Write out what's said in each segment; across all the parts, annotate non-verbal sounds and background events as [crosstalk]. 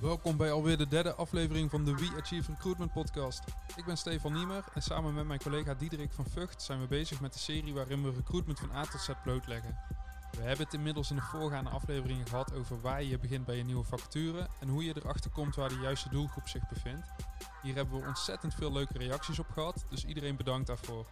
Welkom bij alweer de derde aflevering van de We Achieve Recruitment podcast. Ik ben Stefan Niemer en samen met mijn collega Diederik van Vught zijn we bezig met de serie waarin we recruitment van A tot Z blootleggen. We hebben het inmiddels in de voorgaande afleveringen gehad over waar je begint bij je nieuwe vacature en hoe je erachter komt waar de juiste doelgroep zich bevindt. Hier hebben we ontzettend veel leuke reacties op gehad, dus iedereen bedankt daarvoor.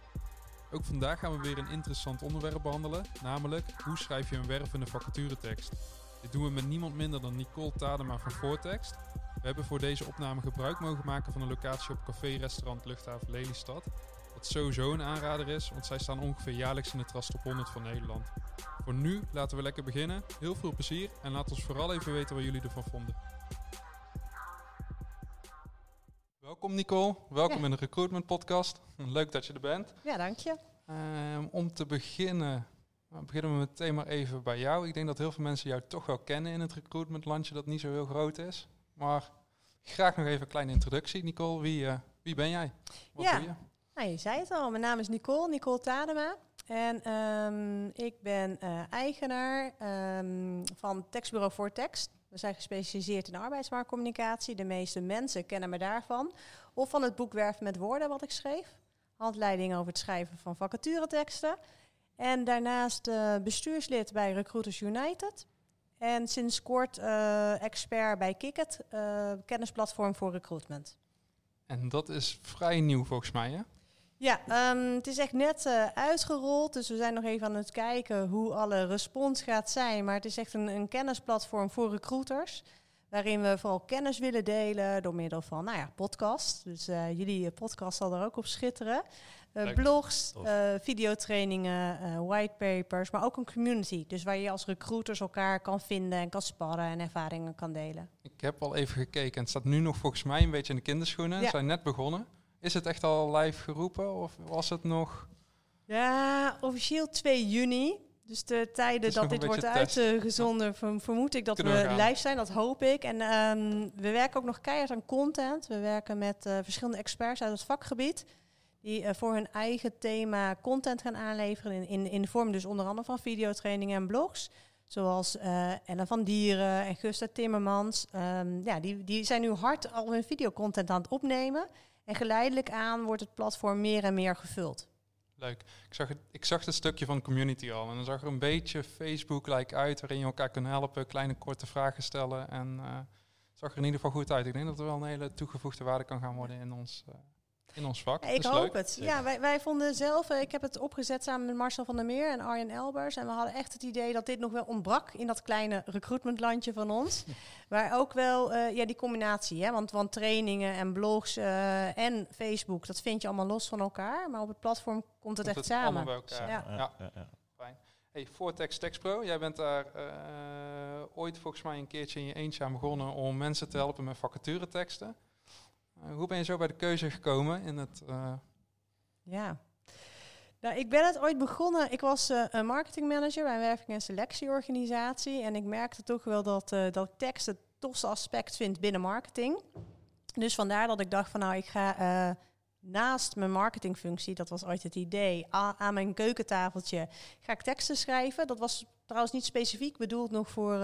Ook vandaag gaan we weer een interessant onderwerp behandelen, namelijk hoe schrijf je een wervende vacaturetekst. Dit doen we met niemand minder dan Nicole Tadema van Voortekst. We hebben voor deze opname gebruik mogen maken van een locatie op café-restaurant Luchthaven Lelystad. Wat sowieso een aanrader is, want zij staan ongeveer jaarlijks in de Trust Top 100 van Nederland. Voor nu laten we lekker beginnen. Heel veel plezier en laat ons vooral even weten wat jullie ervan vonden. Welkom Nicole, welkom Ja. in de Recruitment Podcast. Leuk dat je er bent. Ja, dank je. Ehm, om te beginnen, nou, beginnen we meteen maar even bij jou. Ik denk dat heel veel mensen jou toch wel kennen in het recruitmentlandje dat niet zo heel groot is. Maar graag nog even een kleine introductie. Nicole, wie, eh, wie ben jij? Wat Ja. doe je? Nou, je zei het al, mijn naam is Nicole, Nicole Tadema. En ehm, ik ben eh, eigenaar ehm, van tekstbureau voor tekst. We zijn gespecialiseerd in arbeidsmarktcommunicatie. De meeste mensen kennen me daarvan. Of van het boek Werven met Woorden wat ik schreef. Handleiding over het schrijven van vacatureteksten. En daarnaast eh, bestuurslid bij Recruiters United. En sinds kort eh, expert bij Kicket, eh, kennisplatform voor recruitment. En dat is vrij nieuw volgens mij, hè? Ja, ehm, het is echt net uitgerold, dus we zijn nog even aan het kijken hoe alle respons gaat zijn. Maar het is echt een, een kennisplatform voor recruiters, waarin we vooral kennis willen delen door middel van, nou ja, podcast. Dus jullie podcast zal er ook op schitteren. Eh, blogs, eh, videotrainingen, eh, whitepapers, maar ook een community. Dus waar je als recruiters elkaar kan vinden en kan sparren en ervaringen kan delen. Ik heb al even gekeken en het staat nu nog volgens mij een beetje in de kinderschoenen. Ja. We zijn net begonnen. Is het echt al live geroepen of was het nog... Ja, officieel 2 juni. Dus de tijden dat dit wordt test. uitgezonden, verm- vermoed ik dat Kunnen we live zijn. Dat hoop ik. En ehm, we werken ook nog keihard aan content. We werken met verschillende experts uit het vakgebied. Die eh, voor hun eigen thema content gaan aanleveren. In, in, in de vorm dus onder andere van videotrainingen en blogs. Zoals eh Ellen van Dieren en Gusta Timmermans. Ehm, ja, die, die zijn nu hard al hun videocontent aan het opnemen. En geleidelijk aan wordt het platform meer en meer gevuld. Leuk. Ik zag, het, ik zag het stukje van community al en dan zag er een beetje Facebook-like uit, waarin je elkaar kan helpen, kleine korte vragen stellen. En het zag er in ieder geval goed uit. Ik denk dat er wel een hele toegevoegde waarde kan gaan worden in ons, in ons vak. Ja, ik hoop leuk. het. Ja, wij, wij vonden zelf, eh, ik heb het opgezet samen met Marcel van der Meer en Arjen Elbers. En we hadden echt het idee dat dit nog wel ontbrak in dat kleine recruitmentlandje van ons. [laughs] Waar ook wel, eh, ja, die combinatie, hè, want, want trainingen en blogs eh, en Facebook, dat vind je allemaal los van elkaar. Maar op het platform komt het Komt echt het samen. bij elkaar. Ja. Ja. ja, ja. Hey, Vortex TextPro, jij bent daar ooit volgens mij een keertje in je eentje aan begonnen om mensen te helpen met vacatureteksten. Eh, hoe ben je zo bij de keuze gekomen in het... eh, Ja. Nou, ik ben het ooit begonnen. Ik was eh, een marketingmanager bij een werving- en selectieorganisatie. En ik merkte toch wel dat, dat ik tekst het tofste aspect vind binnen marketing. Dus vandaar dat ik dacht van nou, ik ga naast mijn marketingfunctie, dat was ooit het idee, aan mijn keukentafeltje ga ik teksten schrijven. Dat was trouwens niet specifiek bedoeld nog voor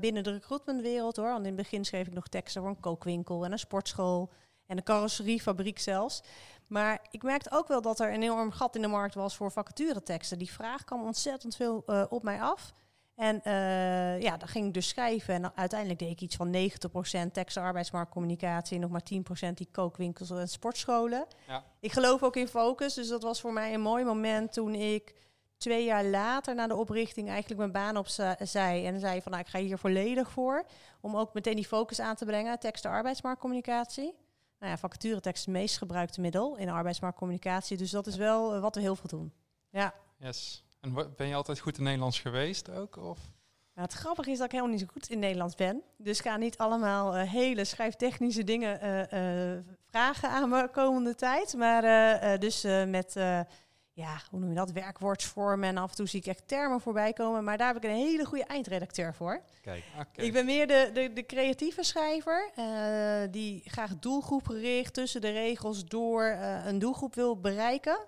binnen de recruitmentwereld hoor. Want in het begin schreef ik nog teksten voor een kookwinkel en een sportschool en een carrosseriefabriek zelfs. Maar ik merkte ook wel dat er een enorm gat in de markt was voor vacatureteksten. Die vraag kwam ontzettend veel eh, op mij af. En eh, ja, dan ging ik dus schrijven. En uiteindelijk deed ik iets van 90% tekst- en arbeidsmarktcommunicatie. Nog maar 10% die kookwinkels en sportscholen. Ja. Ik geloof ook in focus. Dus dat was voor mij een mooi moment toen ik twee jaar later na de oprichting eigenlijk mijn baan opzij. En zei van nou, ik ga hier volledig voor. Om ook meteen die focus aan te brengen. Tekst- en arbeidsmarktcommunicatie. Nou ja, vacaturetekst het meest gebruikte middel in arbeidsmarktcommunicatie. Dus dat is wel eh, wat we heel veel doen. Ja. yes. En ben je altijd goed in Nederlands geweest ook? Of? Nou, het grappige is dat ik helemaal niet zo goed in Nederlands ben. Dus ga niet allemaal eh, hele schrijftechnische dingen eh, vragen aan me komende tijd. Maar dus met, ja, hoe noem je dat, werkwoordsvormen. En af en toe zie ik echt termen voorbij komen. Maar daar heb ik een hele goede eindredacteur voor. Kijk, Oké. Ik ben meer de, de, de creatieve schrijver. eh, die graag doelgroepgericht tussen de regels door eh, een doelgroep wil bereiken.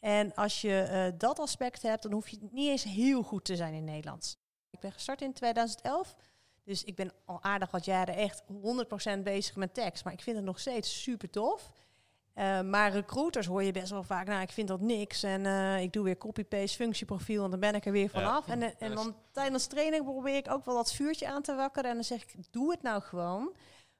En als je eh, dat aspect hebt, dan hoef je niet eens heel goed te zijn in Nederlands. Ik ben gestart in 2011. Dus ik ben al aardig wat jaren echt 100% bezig met tekst. Maar ik vind het nog steeds super tof. Uh, maar recruiters hoor je best wel vaak, nou, ik vind dat niks. En uh, ik doe weer copy-paste functieprofiel en dan ben ik er weer vanaf. Ja. En, en, en dan tijdens training probeer ik ook wel dat vuurtje aan te wakkeren. En dan zeg ik, doe het nou gewoon.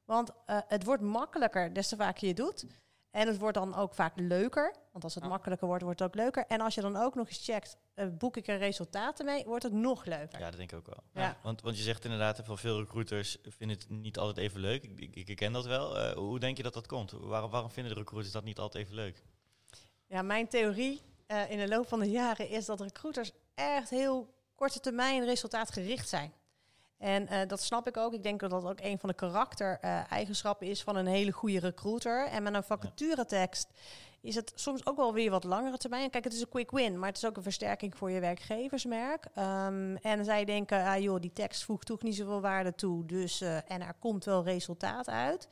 Want uh, het wordt makkelijker des te vaker je doet. En het wordt dan ook vaak leuker. Want als het makkelijker wordt, wordt het ook leuker. En als je dan ook nog eens checkt, uh, boek ik er resultaten mee, wordt het nog leuker. Ja, dat denk ik ook wel. Ja. Want, want je zegt inderdaad, van veel recruiters vinden het niet altijd even leuk. Ik, ik, ik ken dat wel. Uh, hoe denk je dat dat komt? Waarom, waarom vinden de recruiters dat niet altijd even leuk? Ja, mijn theorie uh, in de loop van de jaren is dat recruiters echt heel korte termijn resultaatgericht zijn. En uh, dat snap ik ook. Ik denk dat dat ook een van de karaktereigenschappen uh, is van een hele goede recruiter. En met een vacaturetekst is het soms ook wel weer wat langere termijn. Kijk, het is een quick win, maar het is ook een versterking voor je werkgeversmerk. Um, en zij denken, ah joh, die tekst voegt toch niet zoveel waarde toe. Dus, uh, en er komt wel resultaat uit.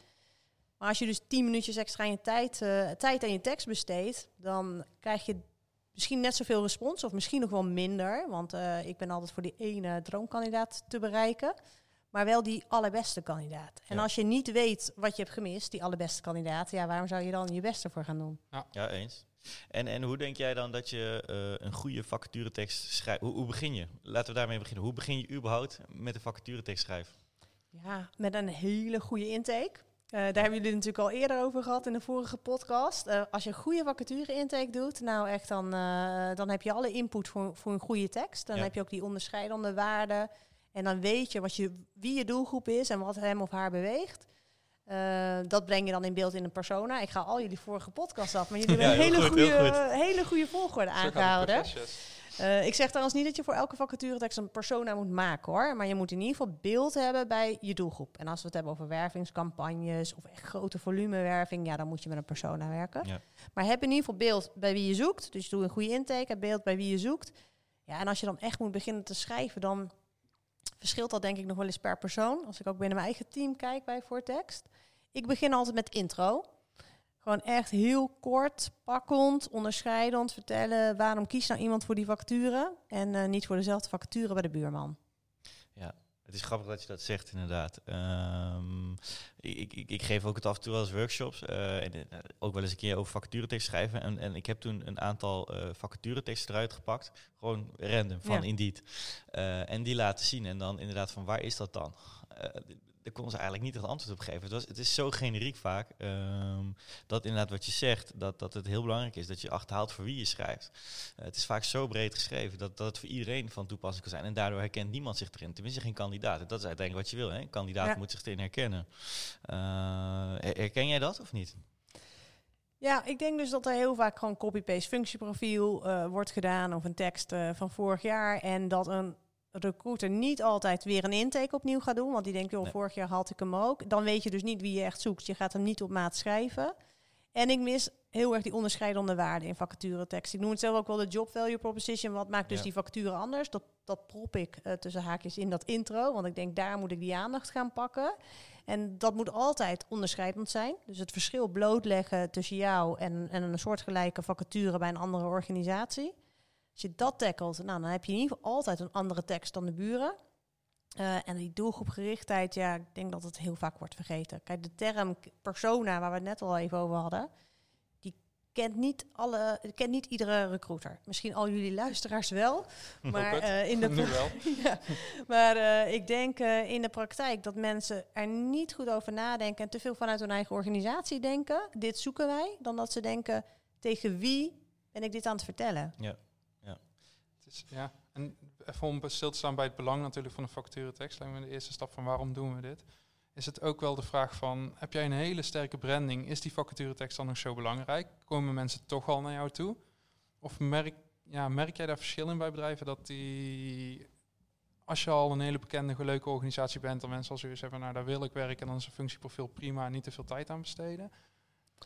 Maar als je dus tien minuutjes extra in je tijd, tijd aan je tekst besteedt, dan krijg je misschien net zoveel respons of misschien nog wel minder. Want uh, ik ben altijd voor die ene droomkandidaat te bereiken. Maar wel die allerbeste kandidaat. En ja. als je niet weet wat je hebt gemist, die allerbeste kandidaat, ja, waarom zou je dan je beste voor gaan doen? Ja, ja eens. En, en hoe denk jij dan dat je uh, een goede vacaturetekst schrijft? Hoe, hoe, begin je? Laten we daarmee beginnen. Hoe begin je überhaupt met een vacaturetekst schrijven? Ja, met een hele goede intake. Uh, daar hebben jullie het natuurlijk al eerder over gehad in de vorige podcast. Uh, als je een goede vacature intake doet, nou echt, dan, uh, dan heb je alle input voor, voor een goede tekst. Dan ja. heb je ook die onderscheidende waarden. En dan weet je, wat je wie je doelgroep is en wat hem of haar beweegt. dat breng je dan in beeld in een persona. Ik ga al jullie vorige podcast af, maar jullie [laughs] hebben een hele, goed, goede, hele goede volgorde aangehouden. Uh, ik zeg trouwens niet dat je voor elke vacaturetekst een persona moet maken hoor. Maar je moet in ieder geval beeld hebben bij je doelgroep. En als we het hebben over wervingscampagnes of echt grote volumewerving, ja, dan moet je met een persona werken. Ja. Maar heb in ieder geval beeld bij wie je zoekt. Dus doe een goede intake, heb beeld bij wie je zoekt. Ja, en als je dan echt moet beginnen te schrijven, dan verschilt dat denk ik nog wel eens per persoon. Als ik ook binnen mijn eigen team kijk bij Voortekst. Ik begin altijd met intro. Gewoon echt heel kort, pakkend, onderscheidend vertellen waarom kiest nou iemand voor die vacature en uh, niet voor dezelfde vacature bij de buurman. Ja, het is grappig dat je dat zegt inderdaad. Um, ik, ik, ik, geef ook het af en toe eens workshops uh, en uh, ook wel eens een keer over vacaturetekst schrijven. En, en ik heb toen een aantal vacatureteksten eruit gepakt, gewoon random van ja. Indeed. en die laten zien en dan inderdaad van waar is dat dan? Daar kon ze eigenlijk niet het antwoord op geven. Het, was, het is zo generiek vaak um, dat inderdaad wat je zegt, dat, dat het heel belangrijk is dat je achterhaalt voor wie je schrijft. Uh, het is vaak zo breed geschreven dat, dat het voor iedereen van toepassing kan zijn. En daardoor herkent niemand zich erin. Tenminste geen kandidaat. En dat is uiteindelijk wat je wil. Hè? Een kandidaat ja. moet zich erin herkennen. Uh, herken jij dat of niet? Ja, ik denk dus dat er heel vaak gewoon copy-paste functieprofiel uh, wordt gedaan of een tekst van vorig jaar. En dat een recruiter niet altijd weer een intake opnieuw gaat doen. Want die denkt, joh, nee. vorig jaar had ik hem ook. Dan weet je dus niet wie je echt zoekt. Je gaat hem niet op maat schrijven. En ik mis heel erg die onderscheidende waarden in vacaturetekst. Ik noem het zelf ook wel de job value proposition. Wat maakt dus ja. die vacature anders? Dat, dat prop ik uh, tussen haakjes in dat intro. Want ik denk, daar moet ik die aandacht gaan pakken. En dat moet altijd onderscheidend zijn. Dus het verschil blootleggen tussen jou en, en een soortgelijke vacature bij een andere organisatie. Als je dat tackelt, nou, dan heb je in ieder geval altijd een andere tekst dan de buren. Uh, en die doelgroepgerichtheid, ja, ik denk dat het heel vaak wordt vergeten. Kijk, de term persona, waar we het net al even over hadden, die kent niet, alle, kent niet iedere recruiter. Misschien al jullie luisteraars wel. [laughs] Maar, uh, in de [laughs] wel. [laughs] ja, maar uh, ik denk in de praktijk dat mensen er niet goed over nadenken en te veel vanuit hun eigen organisatie denken. Dit zoeken wij. Dan dat ze denken, tegen wie ben ik dit aan het vertellen? Ja. Is, ja, en even om stil te staan bij het belang natuurlijk van de vacaturetekst, lijkt me de eerste stap van waarom doen we dit. Is het ook wel de vraag van, heb jij een hele sterke branding, is die vacaturetekst dan nog zo belangrijk? Komen mensen toch al naar jou toe? Of merk, ja, merk jij daar verschil in bij bedrijven dat die, als je al een hele bekende, leuke organisatie bent, dan mensen al zoiets hebben, nou daar wil ik werken en dan is een functieprofiel prima en niet te veel tijd aan besteden?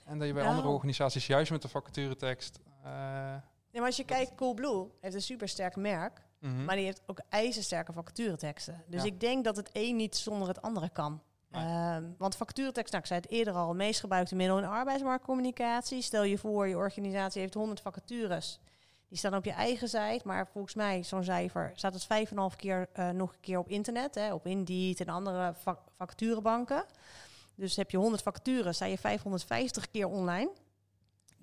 En dat je bij nou. andere organisaties juist met de vacaturetekst... Uh, Nee, maar als je kijkt, Coolblue heeft een super sterk merk, mm -hmm. maar die heeft ook ijzersterke vacatureteksten. Dus ja. ik denk dat het een niet zonder het andere kan. Um, want vacaturetekst, nou, ik zei het eerder al, meest gebruikte middel in arbeidsmarktcommunicatie. Stel je voor, je organisatie heeft 100 vacatures. Die staan op je eigen site, maar volgens mij, zo'n cijfer, staat het vijf en een half keer eh, nog een keer op internet, hè, op Indeed en andere vac vacaturebanken. Dus heb je 100 vacatures, sta je 550 keer online.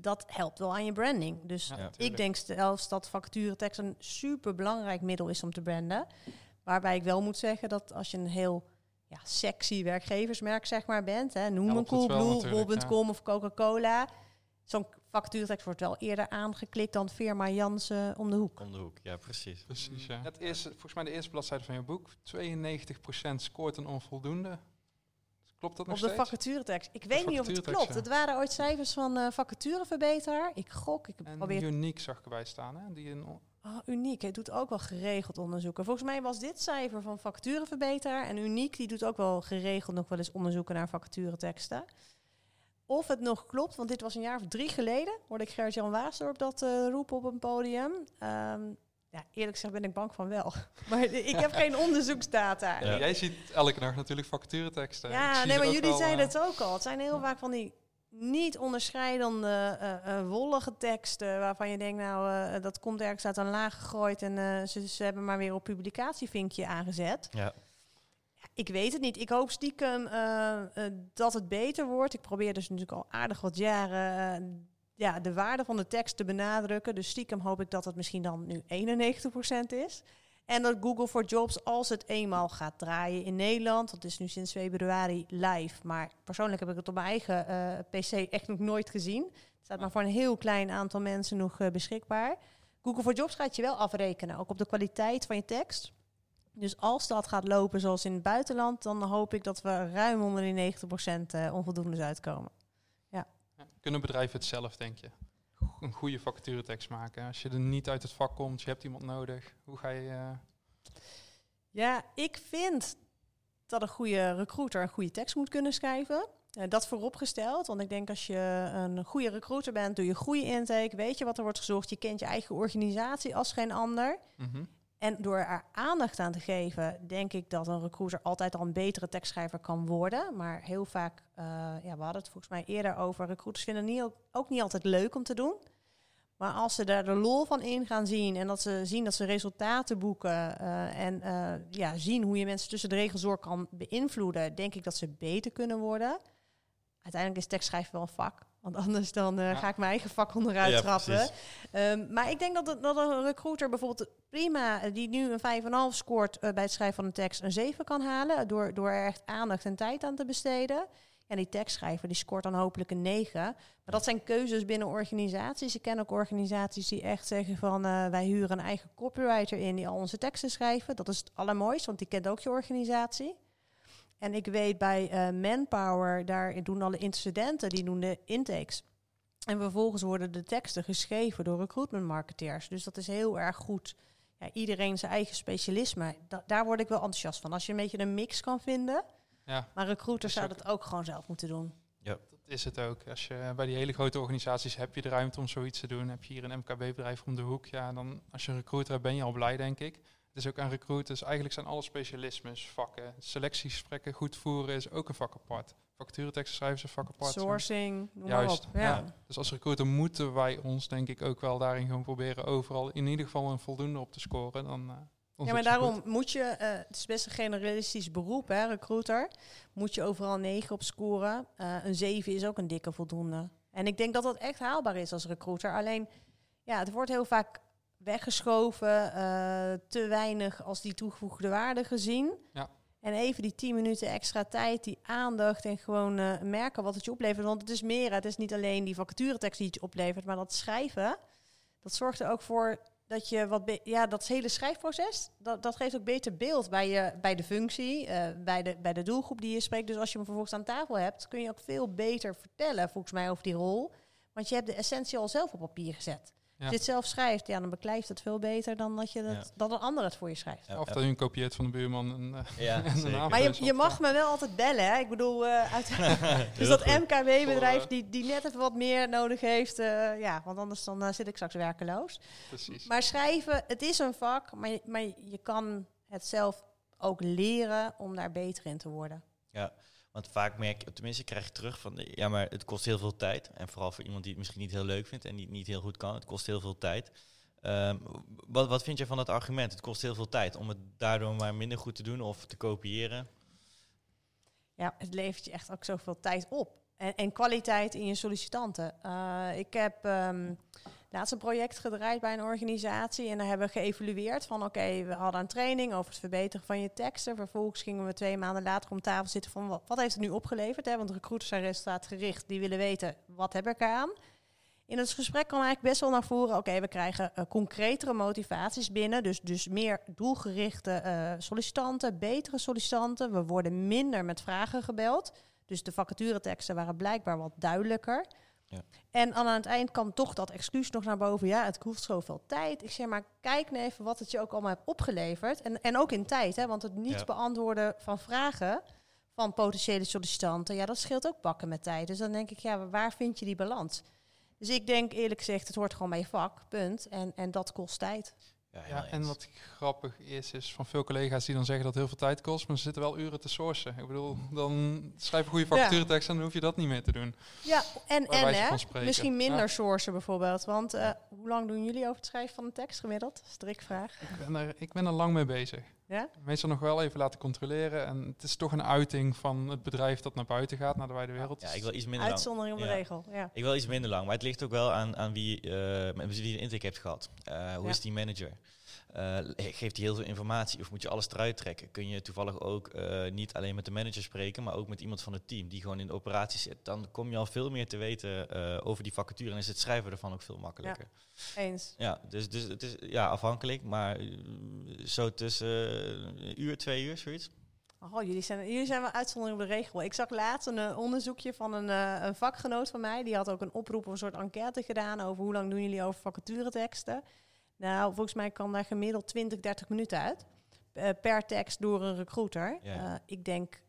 Dat helpt wel aan je branding. Dus Ja, ik denk zelfs dat vacaturetekst een super belangrijk middel is om te branden. Waarbij ik wel moet zeggen dat als je een heel ja, sexy werkgeversmerk zeg maar bent, hè, noem een Coolblue, Bol.com of Coca-Cola. Zo'n vacaturetekst wordt wel eerder aangeklikt dan firma Jansen om de hoek. Om de hoek, ja precies. Precies, ja. Het eerste, volgens mij de eerste bladzijde van je boek. 92% scoort een onvoldoende. Klopt dat nog Op de steeds? vacaturetekst. Ik weet niet of het klopt. Het waren ooit cijfers van vacatureverbeteraar. Ik gok, ik En probeer Uniek zag ik erbij staan, hè? Die een, Oh, Uniek, het doet ook wel geregeld onderzoeken. Volgens mij was dit cijfer van vacatureverbeteraar. En Uniek, die doet ook wel geregeld nog wel eens onderzoeken naar vacatureteksten. Of het nog klopt, want dit was een jaar of drie geleden. Hoorde ik Gert-Jan Waasdorp dat eh, roepen op een podium. Ehm, ja, eerlijk gezegd ben ik bang van wel. [laughs] maar ik heb geen onderzoeksdata. Ja. Jij ziet elke dag natuurlijk vacatureteksten. Ja, nee, maar jullie zeiden eh, het ook al. Het zijn heel vaak van die niet onderscheidende eh, eh, wollige teksten... waarvan je denkt, nou, eh, dat komt ergens uit een laag gegooid... en eh, ze, ze hebben maar weer op publicatievinkje aangezet. Ja, Ja, ik weet het niet. Ik hoop stiekem eh, eh, dat het beter wordt. Ik probeer dus natuurlijk al aardig wat jaren... ja, de waarde van de tekst te benadrukken. Dus stiekem hoop ik dat het misschien dan nu 91% is. En dat Google for Jobs, als het eenmaal gaat draaien in Nederland, dat is nu sinds februari live. Maar persoonlijk heb ik het op mijn eigen eh, PC echt nog nooit gezien. Het staat maar voor een heel klein aantal mensen nog eh, beschikbaar. Google for Jobs gaat je wel afrekenen, ook op de kwaliteit van je tekst. Dus als dat gaat lopen zoals in het buitenland, dan hoop ik dat we ruim onder die 90% eh onvoldoendes uitkomen. Kunnen bedrijven het zelf, denk je? Een goede vacaturetekst maken. Als je er niet uit het vak komt, je hebt iemand nodig. Hoe ga je... eh, Ja, ik vind dat een goede recruiter een goede tekst moet kunnen schrijven. Eh, dat vooropgesteld, want ik denk als je een goede recruiter bent, doe je goede intake, weet je wat er wordt gezocht, je kent je eigen organisatie als geen ander. mhm. En door er aandacht aan te geven, denk ik dat een recruiter altijd al een betere tekstschrijver kan worden. Maar heel vaak, eh, ja, we hadden het volgens mij eerder over, recruiters vinden het niet, ook- niet altijd leuk om te doen. Maar als ze daar de lol van in gaan zien en dat ze zien dat ze resultaten boeken eh, en eh, ja, zien hoe je mensen tussen de regels door kan beïnvloeden, denk ik dat ze beter kunnen worden. Uiteindelijk is tekstschrijven wel een vak, want anders dan eh, Ja. ga ik mijn eigen vak onderuit Ja, trappen. Ehm, maar ik denk dat, het- dat een recruiter bijvoorbeeld prima, eh, die nu een 5,5 scoort eh, bij het schrijven van een tekst, een 7 kan halen. Door, door er echt aandacht en tijd aan te besteden. En die tekstschrijver die scoort dan hopelijk een 9. Maar dat zijn keuzes binnen organisaties. Ik ken ook organisaties die echt zeggen van wij huren een eigen copywriter in die al onze teksten schrijven. Dat is het allermooiste, want die kent ook je organisatie. En ik weet bij eh, Manpower, daar doen alle intercedenten, die doen de intakes. En vervolgens worden de teksten geschreven door recruitment marketeers. Dus dat is heel erg goed. Ja, iedereen zijn eigen specialisme. Da- daar word ik wel enthousiast van. Als je een beetje een mix kan vinden. Ja, Maar recruiters zouden het ook gewoon zelf moeten doen. dat is het ook. Als je bij die hele grote organisaties heb je de ruimte om zoiets te doen. Heb je hier een MKB-bedrijf om de hoek. Ja, dan als je een recruiter hebt, ben je al blij, denk ik. Het is ook aan recruiters. Eigenlijk zijn alle specialismes vakken. Selectiegesprekken goed voeren is ook een vak apart. Vacatureteksten schrijven is een vak apart. Sourcing, noem Juist, maar op. Ja. ja. Dus als recruiter moeten wij ons denk ik ook wel daarin gewoon proberen overal in ieder geval een voldoende op te scoren. Dan, eh, dan Ja, maar daarom goed. moet je, eh, het is best een generalistisch beroep, hè, recruiter. Moet je overal 9 op scoren. Eh, een 7 is ook een dikke voldoende. En ik denk dat dat echt haalbaar is als recruiter. Alleen, ja, het wordt heel vaak weggeschoven, eh, te weinig als die toegevoegde waarde gezien. Ja. En even die 10 minuten extra tijd, die aandacht en gewoon eh, merken wat het je oplevert. Want het is meer, het is niet alleen die vacaturetekst die het je oplevert, maar dat schrijven, dat zorgt er ook voor dat je wat ja, dat hele schrijfproces, dat, dat geeft ook beter beeld bij, je, bij de functie, eh, bij, de, bij de doelgroep die je spreekt. Dus als je hem vervolgens aan tafel hebt, kun je ook veel beter vertellen, volgens mij, over die rol. Want je hebt de essentie al zelf op papier gezet. Ja. Als je het zelf schrijft, ja, dan beklijft het veel beter dan dat, je dat, Ja. dat een ander het voor je schrijft. Ja, Of dat je een kopieert van de buurman. En, eh, Ja, [laughs] en Maar je, je mag me wel altijd bellen, hè? Ik bedoel, eh uit, [laughs] dus dat eh, die, die net even wat meer nodig heeft, eh, ja, want anders dan zit ik straks werkeloos. Precies. Maar schrijven, het is een vak, maar je, maar je kan het zelf ook leren om daar beter in te worden. Ja, want vaak merk je, tenminste krijg je terug van, ja, maar het kost heel veel tijd. En vooral voor iemand die het misschien niet heel leuk vindt en die het niet heel goed kan, het kost heel veel tijd. Ehm, wat, wat vind je van dat argument? Het kost heel veel tijd om het daardoor maar minder goed te doen of te kopiëren. Ja, het levert je echt ook zoveel tijd op. En, en kwaliteit in je sollicitanten. Uh, ik heb um, laatst een project gedraaid bij een organisatie en daar hebben we geëvalueerd van oké, we hadden een training over het verbeteren van je teksten. Vervolgens gingen we twee maanden later om tafel zitten van wat, heeft het nu opgeleverd? Hè? Want recruiters zijn resultaatgericht, die willen weten wat heb ik aan. In het gesprek kwam eigenlijk best wel naar voren, oké, we krijgen uh, concretere motivaties binnen, dus, dus meer doelgerichte uh, sollicitanten, betere sollicitanten. We worden minder met vragen gebeld. Dus de vacatureteksten waren blijkbaar wat duidelijker. Ja. En aan het eind kwam toch dat excuus nog naar boven. Ja, het kost zoveel tijd. Ik zeg maar, kijk nou even wat het je ook allemaal hebt opgeleverd. En, en ook in tijd, hè, want het niet ja. beantwoorden van vragen van potentiële sollicitanten, ja, dat scheelt ook bakken met tijd. Dus dan denk ik, ja, waar vind je die balans? Dus ik denk eerlijk gezegd, het hoort gewoon bij je vak, punt. En, en dat kost tijd. Ja, ja, en wat grappig is, is van veel collega's die dan zeggen dat het heel veel tijd kost, maar ze zitten wel uren te sourcen. Ik bedoel, dan schrijf een goede vacaturetekst en dan hoef je dat niet meer te doen. Ja, en, en hè, misschien minder ja. sourcen bijvoorbeeld. Want uh, hoe lang doen jullie over het schrijven van een tekst gemiddeld? Strikvraag. Ik ben er, ik ben er lang mee bezig. Ja? Meestal nog wel even laten controleren. En het is toch een uiting van het bedrijf dat naar buiten gaat, naar de wijde wereld. Ja, ik wil iets minder Uitzondering lang. op de regel, ja. Ik wil iets minder lang, maar het ligt ook wel aan, aan wie, uh, met wie de intake hebt gehad. Uh, hoe is die manager? Uh, geeft hij heel veel informatie of moet je alles eruit trekken? Kun je toevallig ook uh, niet alleen met de manager spreken, maar ook met iemand van het team die gewoon in de operatie zit? Dan kom je al veel meer te weten uh, over die vacature en is het schrijven ervan ook veel makkelijker. Ja, eens. Ja, dus, dus het is ja, afhankelijk, maar zo tussen een uur, twee uur, zoiets. Oh, jullie zijn, jullie zijn wel uitzondering op de regel. Ik zag laatst een uh, onderzoekje van een, uh, een vakgenoot van mij. Die had ook een oproep of een soort enquête gedaan over hoe lang doen jullie over vacatureteksten. Nou, volgens mij kan daar gemiddeld 20, 30 minuten uit. Uh, per tekst door een recruiter. Ja. Uh, ik denk,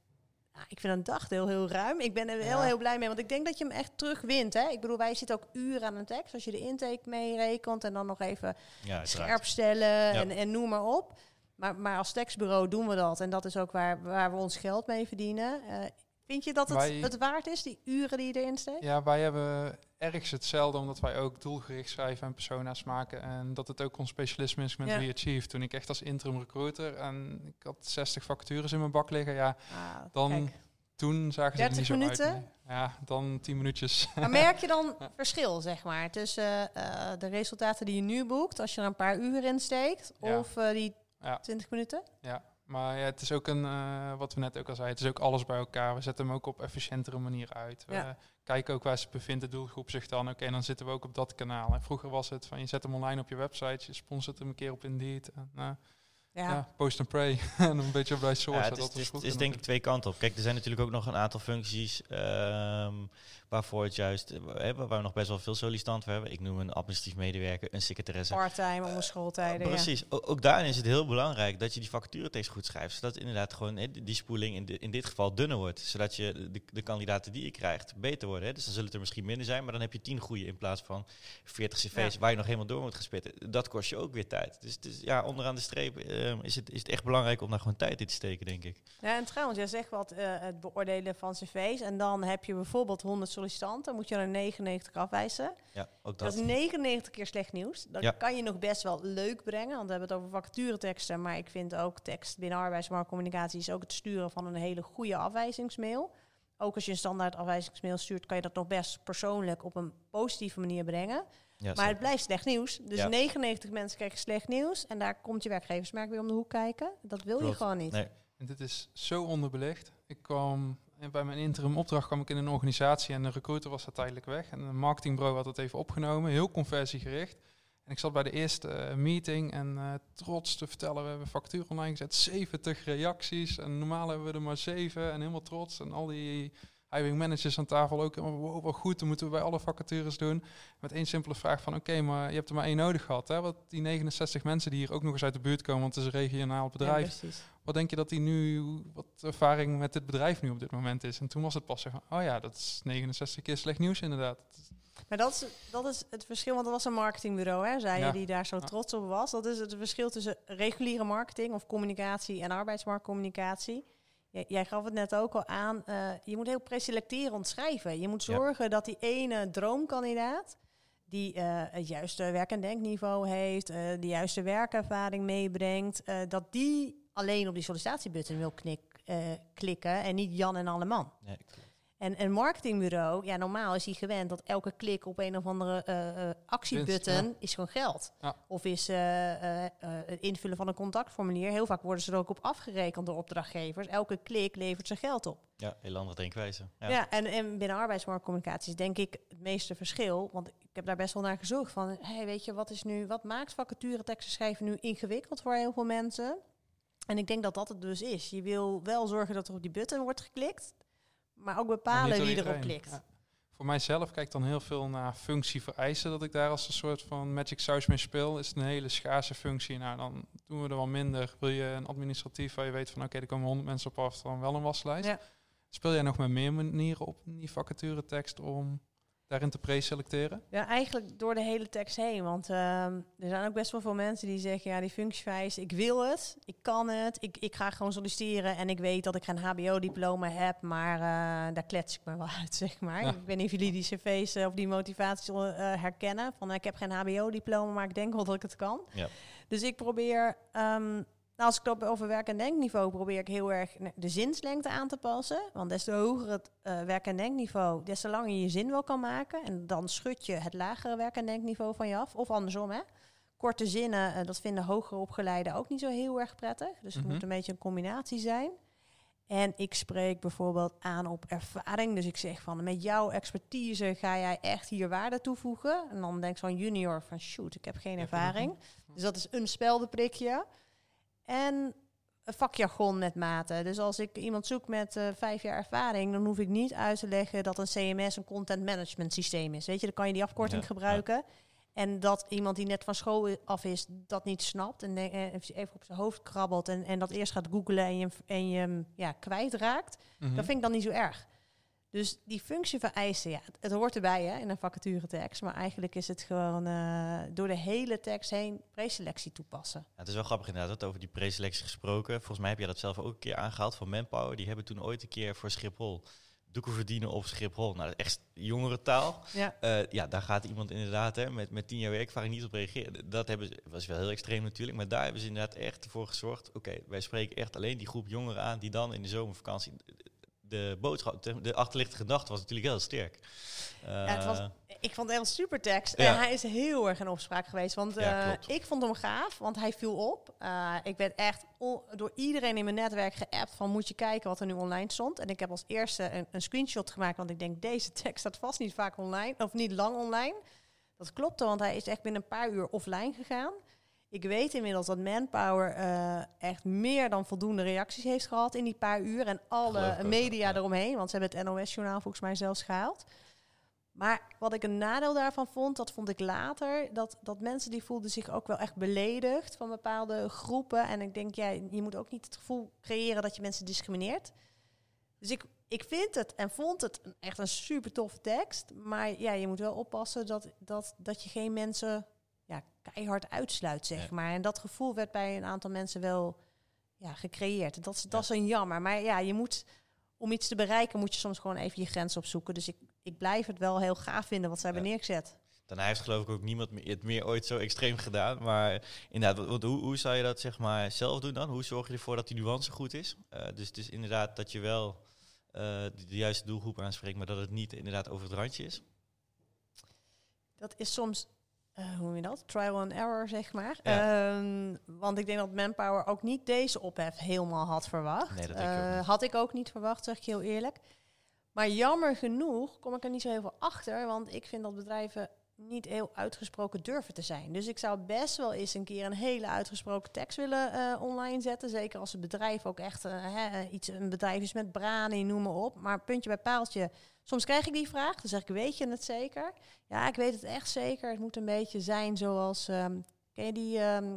nou, ik vind een dagdeel heel ruim. Ik ben er heel, ja. heel blij mee, want ik denk dat je hem echt terugwint. Hè? Ik bedoel, wij zitten ook uren aan een tekst. Als je de intake meerekent en dan nog even ja, scherp stellen en, en noem maar op. Maar, maar als tekstbureau doen we dat. En dat is ook waar, waar we ons geld mee verdienen. Uh, vind je dat het, wij, het waard is, die uren die je erin steekt? Ja, wij hebben ergens hetzelfde, omdat wij ook doelgericht schrijven en persona's maken. En dat het ook ons specialisme is met ja. Achieve. Toen ik echt als interim recruiter en ik had 60 vacatures in mijn bak liggen, ja, ah, dan... Kijk. Toen zagen ze er niet zo minuten? uit. Nee. Ja, dan 10 minuutjes. Maar merk je dan [laughs] ja. verschil, zeg maar, tussen uh, de resultaten die je nu boekt, als je er een paar uur in steekt, ja. of uh, die ja. 20 minuten? Ja, maar ja, het is ook een, uh, wat we net ook al zeiden, het is ook alles bij elkaar. We zetten hem ook op efficiëntere manier uit. We ja. kijken ook waar ze bevindt, de doelgroep zich dan. Oké, okay, dan zitten we ook op dat kanaal. En vroeger was het van, je zet hem online op je website, je sponsort hem een keer op Indeed. En, uh, ja. ja. post and pray. [laughs] en een beetje bij source. Ja, het is, dat is, het is denk ik twee kanten op. Kijk, er zijn natuurlijk ook nog een aantal functies um, waarvoor het juist, eh, waar we nog best wel veel sollicitanten voor hebben. Ik noem een administratief medewerker, een secretaresse. Part-time, onder schooltijden. Uh, precies. Ja. Ook daarin is het heel belangrijk dat je die vacaturetekst goed schrijft. Zodat inderdaad gewoon die spoeling in, de, in dit geval dunner wordt. Zodat je de, de kandidaten die je krijgt beter worden. Hè. Dus dan zullen het er misschien minder zijn, maar dan heb je tien goede in plaats van 40 cv's ja. waar je nog helemaal door moet gespitten. Dat kost je ook weer tijd. Dus, dus ja, onderaan de streep uh, is, het, is het echt belangrijk om daar gewoon tijd in te steken, denk ik. Ja, en trouwens, jij zegt wat uh, het beoordelen van cv's. En dan heb je bijvoorbeeld 100 sollicitanten, moet je er 99 afwijzen. Ja, ook dat. dat is 99 keer slecht nieuws. Dat ja. kan je nog best wel leuk brengen, want we hebben het over vacatureteksten. Maar ik vind ook tekst binnen arbeidsmarktcommunicatie is ook het sturen van een hele goede afwijzingsmail. Ook als je een standaard afwijzingsmail stuurt, kan je dat nog best persoonlijk op een positieve manier brengen. Ja, maar zeker. het blijft slecht nieuws. Dus ja. 99 mensen krijgen slecht nieuws. En daar komt je werkgeversmerk weer om de hoek kijken. Dat wil Klopt. je gewoon niet. Nee. En dit is zo onderbelicht. Ik kwam bij mijn interim opdracht kwam ik in een organisatie en de recruiter was daar tijdelijk weg. En een marketingbureau had het even opgenomen, heel conversiegericht. En ik zat bij de eerste uh, meeting en uh, trots te vertellen, we hebben factuur online gezet, 70 reacties. En normaal hebben we er maar 7 en helemaal trots. En al die hiring managers aan tafel ook, wow, wat goed, dan moeten we bij alle vacatures doen. Met één simpele vraag van, oké, okay, maar je hebt er maar één nodig gehad. Hè? Wat die 69 mensen die hier ook nog eens uit de buurt komen, want het is een regionaal bedrijf. Ja, wat denk je dat die nu, wat ervaring met dit bedrijf nu op dit moment is? En toen was het pas van, oh ja, dat is 69 keer slecht nieuws inderdaad. Maar dat is, dat is het verschil, want dat was een marketingbureau, hè, zei ja. je, die daar zo trots op was. Dat is het verschil tussen reguliere marketing of communicatie en arbeidsmarktcommunicatie. Jij gaf het net ook al aan, uh, je moet heel preselecterend schrijven. Je moet zorgen ja. dat die ene droomkandidaat, die eh, het juiste werk- en denkniveau heeft, eh, de juiste werkervaring meebrengt, eh, dat die alleen op die sollicitatiebutton wil knik, eh, klikken en niet Jan en alle man. Nee, klopt. En een marketingbureau, ja, normaal is hij gewend dat elke klik op een of andere eh, eh, actiebutton is gewoon geld. Ja. Of is eh, het invullen van een contactformulier. Heel vaak worden ze er ook op afgerekend door opdrachtgevers. Elke klik levert zijn geld op. Ja, heel andere denkwijze. Ja. Ja, en, en binnen arbeidsmarktcommunicatie is denk ik het meeste verschil. Want ik heb daar best wel naar gezocht. Van, hey, weet je, wat is nu, wat maakt vacature teksten schrijven nu ingewikkeld voor heel veel mensen? En ik denk dat dat het dus is. Je wil wel zorgen dat er op die button wordt geklikt. Maar ook bepalen wie erop klikt. Ja. Voor mijzelf kijk ik dan heel veel naar functie vereisen. Dat ik daar als een soort van magic saus mee speel. Is het een hele schaarse functie. Nou, dan doen we er wel minder. Wil je een administratief waar je weet van oké, er komen 100 mensen op af, dan wel een waslijst. Ja. Speel jij nog met meer manieren op die vacaturetekst om daarin te preselecteren? Ja, eigenlijk door de hele tekst heen. Want ehm, er zijn ook best wel veel mensen die zeggen... ja, die functievereisten, ik wil het, ik kan het... Ik, ik ga gewoon solliciteren en ik weet dat ik geen hbo-diploma heb... maar eh, daar klets ik me wel [laughs] uit, zeg maar. Ja. Ik weet niet of jullie die cv's eh, of die motivatie eh, herkennen. Van, ik heb geen hbo-diploma, maar ik denk wel dat ik het kan. Ja. Dus ik probeer... ehm, nou, als ik het over werk- en denkniveau probeer ik heel erg de zinslengte aan te passen. Want des te hoger het eh, werk- en denkniveau, des te langer je je zin wel kan maken. En dan schud je het lagere werk- en denkniveau van je af. Of andersom, hè. Korte zinnen, eh, dat vinden hoger opgeleiden ook niet zo heel erg prettig. Dus het Mhm. moet een beetje een combinatie zijn. En ik spreek bijvoorbeeld aan op ervaring. Dus ik zeg van, met jouw expertise ga jij echt hier waarde toevoegen. En dan denk zo'n junior van, shoot, ik heb geen ervaring. Dus dat is een speldenprikje. En een vakjargon met mate. Dus als ik iemand zoek met eh, vijf jaar ervaring, dan hoef ik niet uit te leggen dat een CMS een content management systeem is. Weet je, dan kan je die afkorting Ja, gebruiken. En dat iemand die net van school af is, dat niet snapt en eh, even op zijn hoofd krabbelt en, en dat eerst gaat googlen en je, hem- en je hem ja, kwijtraakt, Mhm. dat vind ik dan niet zo erg. Dus die functie vereisen, ja, het, het hoort erbij hè, in een vacaturetekst, maar eigenlijk is het gewoon eh, door de hele tekst heen preselectie toepassen. Ja, het is wel grappig inderdaad, dat over die preselectie gesproken. Volgens mij heb jij dat zelf ook een keer aangehaald van Manpower. Die hebben toen ooit een keer voor Schiphol doeken verdienen op Schiphol. Nou, dat is echt jongere taal. Ja. Eh, ja, daar gaat iemand inderdaad hè, met, met tien jaar werkervaring niet op reageren. Dat hebben ze, was wel heel extreem natuurlijk, maar daar hebben ze inderdaad echt voor gezorgd. Oké, wij spreken echt alleen die groep jongeren aan die dan in de zomervakantie... De boodschap, de, de achterliggende gedachte was natuurlijk heel sterk. Ja, het was, Eh, ik vond het echt een super tekst. Ja. En hij is heel erg in opspraak geweest. Want Ja, eh, ik vond hem gaaf, want hij viel op. Eh, ik werd echt door iedereen in mijn netwerk geappt van moet je kijken wat er nu online stond. En ik heb als eerste een, een screenshot gemaakt, want ik denk deze tekst staat vast niet vaak online, of niet lang online. Dat klopte, want hij is echt binnen een paar uur offline gegaan. Ik weet inmiddels dat Manpower eh, echt meer dan voldoende reacties heeft gehad in die paar uur. En alle ook, media ja. eromheen, want ze hebben het NOS-journaal volgens mij zelfs gehaald. Maar wat ik een nadeel daarvan vond, dat vond ik later, dat, dat mensen die voelden zich ook wel echt beledigd van bepaalde groepen. En ik denk, ja, je moet ook niet het gevoel creëren dat je mensen discrimineert. Dus ik, ik vind het en vond het een- echt een super toffe tekst. Maar ja, je moet wel oppassen dat, dat, dat je geen mensen keihard uitsluit, zeg Ja. maar. En dat gevoel werd bij een aantal mensen wel ja, gecreëerd. Dat, is- dat is een jammer. Maar ja, je moet, om iets te bereiken, moet je soms gewoon even je grens opzoeken. Dus ik, ik blijf het wel heel gaaf vinden wat ze hebben neergezet. Daarna heeft geloof ik ook niemand me- het meer ooit zo extreem gedaan. Maar inderdaad, wat- hoe, hoe zou je dat zeg maar zelf doen dan? Hoe zorg je ervoor dat die nuance goed is? Eh, dus het is inderdaad dat je wel eh, de, de juiste doelgroep aanspreekt, maar dat het niet inderdaad over het randje is. Dat is soms, eh, hoe noem je dat? Trial and error, zeg maar. Ja. Ehm, want ik denk dat Manpower ook niet deze ophef helemaal had verwacht. Nee, dat denk ik ook Eh. Had ik ook niet verwacht, zeg ik heel eerlijk. Maar jammer genoeg kom ik er niet zo heel veel achter. Want ik vind dat bedrijven niet heel uitgesproken durven te zijn. Dus ik zou best wel eens een keer een hele uitgesproken tekst willen eh, online zetten. Zeker als het bedrijf ook echt hè, iets, een bedrijf is met brani, noem maar op. Maar puntje bij paaltje. Soms krijg ik die vraag. Dan zeg ik, weet je het zeker? Ja, ik weet het echt zeker. Het moet een beetje zijn zoals... ehm, ken je die ehm,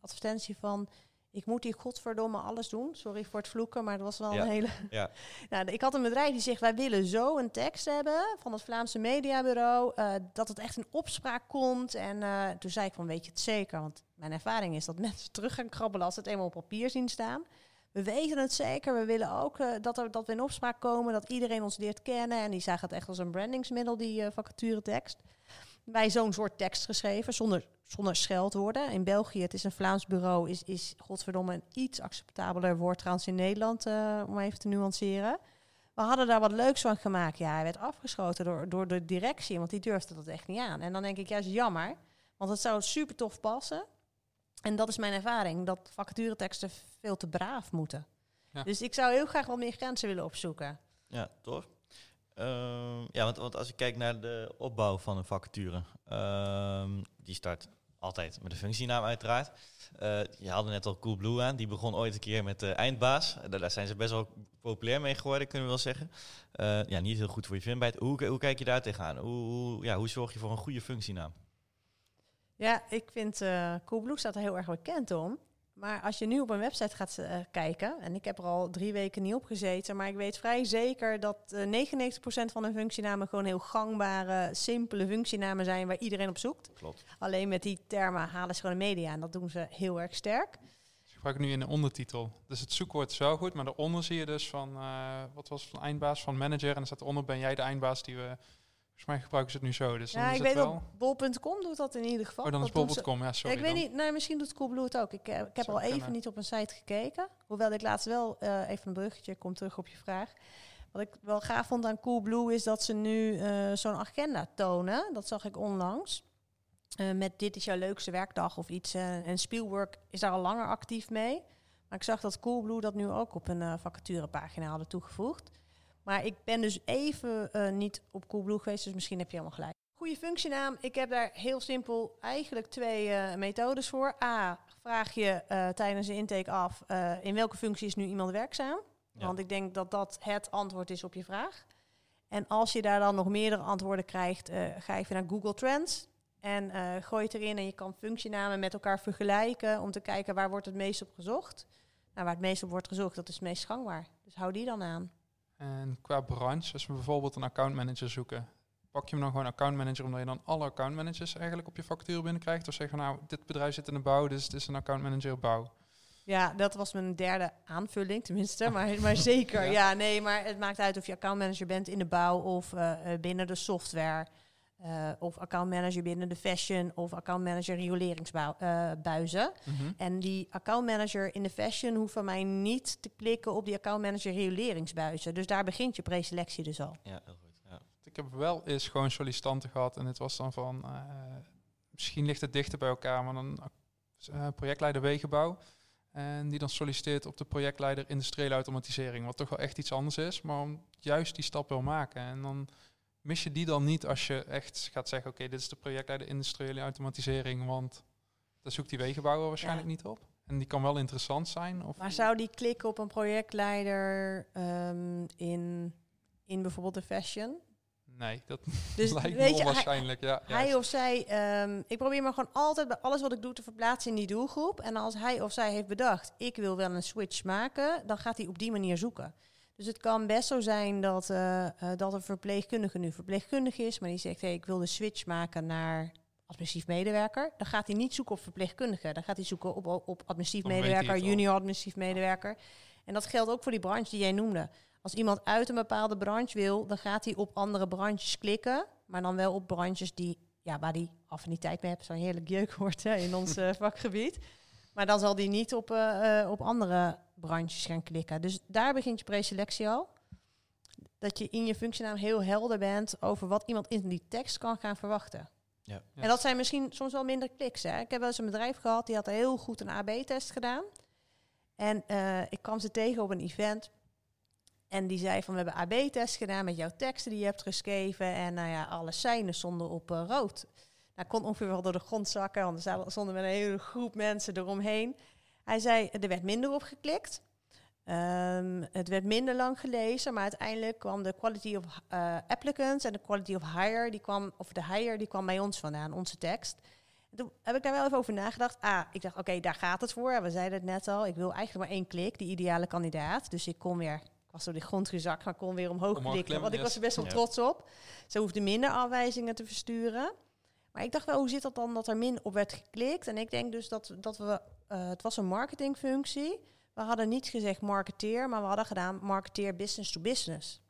advertentie van... Ik moet hier godverdomme alles doen. Sorry voor het vloeken, maar het was wel Ja. een hele... [laughs] Ja. [laughs] nou, ik had een bedrijf die zegt... wij willen zo een tekst hebben van het Vlaamse mediabureau... eh, dat het echt in opspraak komt. En eh, toen zei ik van, weet je het zeker? Want mijn ervaring is dat [laughs] mensen terug gaan krabbelen... als ze het eenmaal op papier zien staan. We weten het zeker. We willen ook eh, dat, er, dat we in opspraak komen... dat iedereen ons leert kennen. En die zagen het echt als een brandingsmiddel, die eh vacaturetekst. bij zo'n soort tekst geschreven, zonder, zonder scheldwoorden. In België, het is een Vlaams bureau, is, is godverdomme een iets acceptabeler woord trouwens in Nederland, uh, om even te nuanceren. We hadden daar wat leuks van gemaakt. Ja, hij werd afgeschoten door, door de directie, want die durfde dat echt niet aan. En dan denk ik juist jammer, want het zou super tof passen. En dat is mijn ervaring, dat vacatureteksten veel te braaf moeten. Ja. Dus ik zou heel graag wat meer grenzen willen opzoeken. Ja, tof. Ehm, ja, want, want als ik kijk naar de opbouw van een vacature, uh, die start altijd met de functienaam uiteraard. Uh, je haalde net al Coolblue aan, die begon ooit een keer met de eindbaas. Daar zijn ze best wel populair mee geworden, kunnen we wel zeggen. Uh, ja, niet heel goed voor je vindbaarheid. Hoe, hoe kijk je daar tegenaan? Hoe, hoe, ja, hoe zorg je voor een goede functienaam? Ja, ik vind uh, Coolblue staat er heel erg bekend om. Maar als je nu op een website gaat uh, kijken, en ik heb er al drie weken niet op gezeten, maar ik weet vrij zeker dat uh, 99% van de functienamen gewoon heel gangbare, simpele functienamen zijn waar iedereen op zoekt. Klopt. Alleen met die termen halen ze gewoon de media en dat doen ze heel erg sterk. Ik gebruik nu in de ondertitel. Dus het zoekwoord is wel goed, maar daaronder zie je dus van, uh, wat was het, van eindbaas, van manager. En dan staat eronder, ben jij de eindbaas die we Volgens mij gebruiken ze het nu zo. Dus ja, ik weet wel... bol.com doet dat in ieder geval. Oh, dan is bol.com, ja, sorry. ik weet niet, nee, misschien doet Coolblue het ook. Ik, uh, ik heb al even niet op een site gekeken. Hoewel ik laatst wel uh, even een bruggetje, kom terug op je vraag. Wat ik wel gaaf vond aan Coolblue is dat ze nu uh, zo'n agenda tonen. Dat zag ik onlangs. met dit is jouw leukste werkdag of iets. en Spielwork is daar al langer actief mee. Maar ik zag dat Coolblue dat nu ook op een vacaturepagina hadden toegevoegd. Maar ik ben dus even uh, niet op Coolblue geweest, dus misschien heb je helemaal gelijk. Goede functienaam. Ik heb daar heel simpel eigenlijk twee uh, methodes voor. A, vraag je uh, tijdens de intake af in welke functie is nu iemand werkzaam. Ja. Want ik denk dat dat het antwoord is op je vraag. En als je daar dan nog meerdere antwoorden krijgt, ga even naar Google Trends. En gooi het erin en je kan functienamen met elkaar vergelijken om te kijken waar wordt het meest op gezocht. Nou, waar het meest op wordt gezocht, dat is het meest gangbaar. Dus hou die dan aan. En qua branche, als we bijvoorbeeld een accountmanager zoeken, pak je hem dan gewoon accountmanager omdat je dan alle accountmanagers eigenlijk op je factuur binnenkrijgt? Of zeg je nou, dit bedrijf zit in de bouw, dus het is een accountmanager bouw? Ja, dat was mijn derde aanvulling, tenminste. [laughs] Maar, maar zeker, ja. ja. nee, maar het maakt uit of je accountmanager bent in de bouw of uh, binnen de software. Uh, of accountmanager binnen de fashion of accountmanager rioleringsbuizen. Uh, mm -hmm. En die accountmanager in de fashion hoeft van mij niet te klikken op die accountmanager rioleringsbuizen. Dus daar begint je preselectie dus al. Ja, heel goed. Ja. Ik heb wel eens gewoon sollicitanten gehad en het was dan van, uh, misschien ligt het dichter bij elkaar, maar dan projectleider wegenbouw. En die dan solliciteert op de projectleider industriële automatisering, wat toch wel echt iets anders is, maar om juist die stap wil maken. En dan mis je die dan niet als je echt gaat zeggen, oké, dit is de projectleider industriële automatisering, want daar zoekt die wegenbouwer waarschijnlijk ja. niet op. En die kan wel interessant zijn. Of maar zou die klikken op een projectleider um, in, in bijvoorbeeld de fashion? Nee, dat [laughs] dus [laughs] lijkt me onwaarschijnlijk. Hij, ja, hij of zij, um, ik probeer me gewoon altijd bij alles wat ik doe te verplaatsen in die doelgroep. En als hij of zij heeft bedacht, ik wil wel een switch maken, dan gaat hij op die manier zoeken. Dus het kan best zo zijn dat, uh, uh, dat een verpleegkundige nu verpleegkundig is, maar die zegt, hey, ik wil de switch maken naar administratief medewerker. Dan gaat hij niet zoeken op verpleegkundige, dan gaat hij zoeken op, op administratief dan medewerker, junior administratief medewerker. En dat geldt ook voor die branche die jij noemde. Als iemand uit een bepaalde branche wil, dan gaat hij op andere branches klikken, maar dan wel op branches die, ja, waar hij affiniteit mee heeft. Zo'n heerlijk jeukwoord hè, in ons uh, [laughs] vakgebied. Maar dan zal die niet op, uh, op andere branches gaan klikken. Dus daar begint je preselectie al. Dat je in je functienaam heel helder bent over wat iemand in die tekst kan gaan verwachten. Ja. En dat zijn misschien soms wel minder kliks. Hè. Ik heb wel eens een bedrijf gehad, die had heel goed een AB-test gedaan. En uh, ik kwam ze tegen op een event. En die zei van, we hebben AB-test gedaan met jouw teksten die je hebt geschreven. En nou ja, alle seinen stonden op uh, rood. Nou, kon ongeveer wel door de grond zakken, want er stonden met een hele groep mensen eromheen. Hij zei, er werd minder op geklikt. Um, het werd minder lang gelezen, maar uiteindelijk kwam de quality of uh, applicants en de quality of hire, die kwam, of de hire, die kwam bij ons vandaan, onze tekst. En toen heb ik daar wel even over nagedacht. Ah, ik dacht, oké, okay, daar gaat het voor. We zeiden het net al, ik wil eigenlijk maar één klik, die ideale kandidaat. Dus ik kon weer, ik was door die grond gezakt, maar kon weer omhoog, omhoog klikken, want ik was er best wel ja. trots op. Ze hoefde minder afwijzingen te versturen. Maar ik dacht wel, hoe zit dat dan dat er min op werd geklikt? En ik denk dus dat, dat we, uh, het was een marketingfunctie. We hadden niet gezegd marketeer, maar we hadden gedaan marketeer business to business.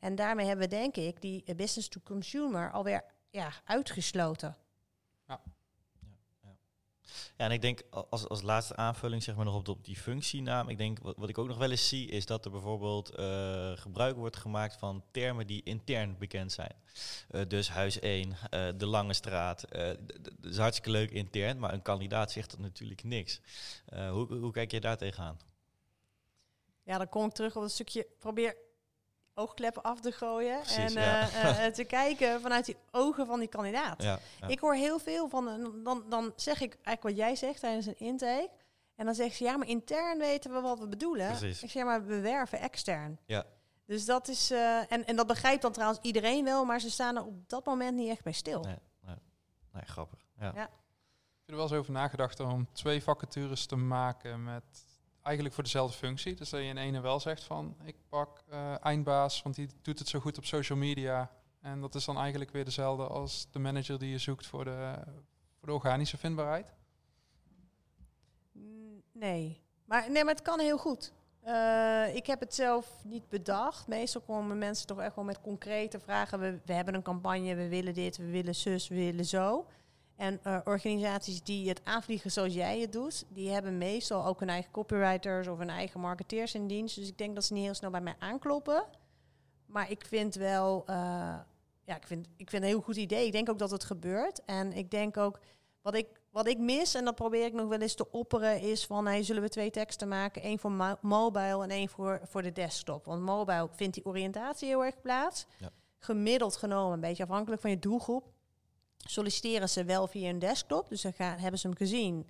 En daarmee hebben we denk ik die business to consumer alweer ja, uitgesloten. Ja, en ik denk als, als laatste aanvulling zeg maar nog op, die functienaam. Ik denk wat, wat ik ook nog wel eens zie is dat er bijvoorbeeld eh, gebruik wordt gemaakt van termen die intern bekend zijn. Eh, dus huis 1, eh, de Lange Straat. dat is hartstikke leuk intern, maar een kandidaat zegt dat natuurlijk niks. hoe, hoe kijk je daar tegenaan? Ja, dan kom ik terug op het stukje. Probeer oogkleppen af te gooien en uh, [laughs] te kijken vanuit die ogen van die kandidaat. Ja, Ik hoor heel veel van, dan, dan zeg ik eigenlijk wat jij zegt tijdens een intake. En dan zegt ze, ja, maar intern weten we wat we bedoelen. Precies. Ik zeg, maar we werven extern. Ja. Dus dat is, uh, en, en dat begrijpt dan trouwens iedereen wel, maar ze staan er op dat moment niet echt bij stil. Nee, nee. nee grappig. Ja. ja. Heb er wel eens over nagedacht om twee vacatures te maken met eigenlijk voor dezelfde functie. Dus dat je in ene wel zegt van ik pak uh, eindbaas, want die doet het zo goed op social media. En dat is dan eigenlijk weer dezelfde als de manager die je zoekt voor de, voor de organische vindbaarheid. Nee, maar, nee, maar het kan heel goed. Uh, ik heb het zelf niet bedacht. Meestal komen mensen toch echt wel met concrete vragen. We, we hebben een campagne, we willen dit, we willen zus, we willen zo. En uh, organisaties die het aanvliegen zoals jij het doet, die hebben meestal ook hun eigen copywriters of hun eigen marketeers in dienst. Dus ik denk dat ze niet heel snel bij mij aankloppen. Maar ik vind wel, uh, ja, ik vind, ik vind een heel goed idee. Ik denk ook dat het gebeurt. En ik denk ook, wat ik, wat ik mis, en dat probeer ik nog wel eens te opperen, is van, hey, zullen we twee teksten maken? één voor mobile en één voor, voor de desktop. Want mobile vindt die oriëntatie heel erg plaats. Ja. Gemiddeld genomen, een beetje afhankelijk van je doelgroep, solliciteren ze wel via een desktop. Dus dan gaan, hebben ze hem gezien.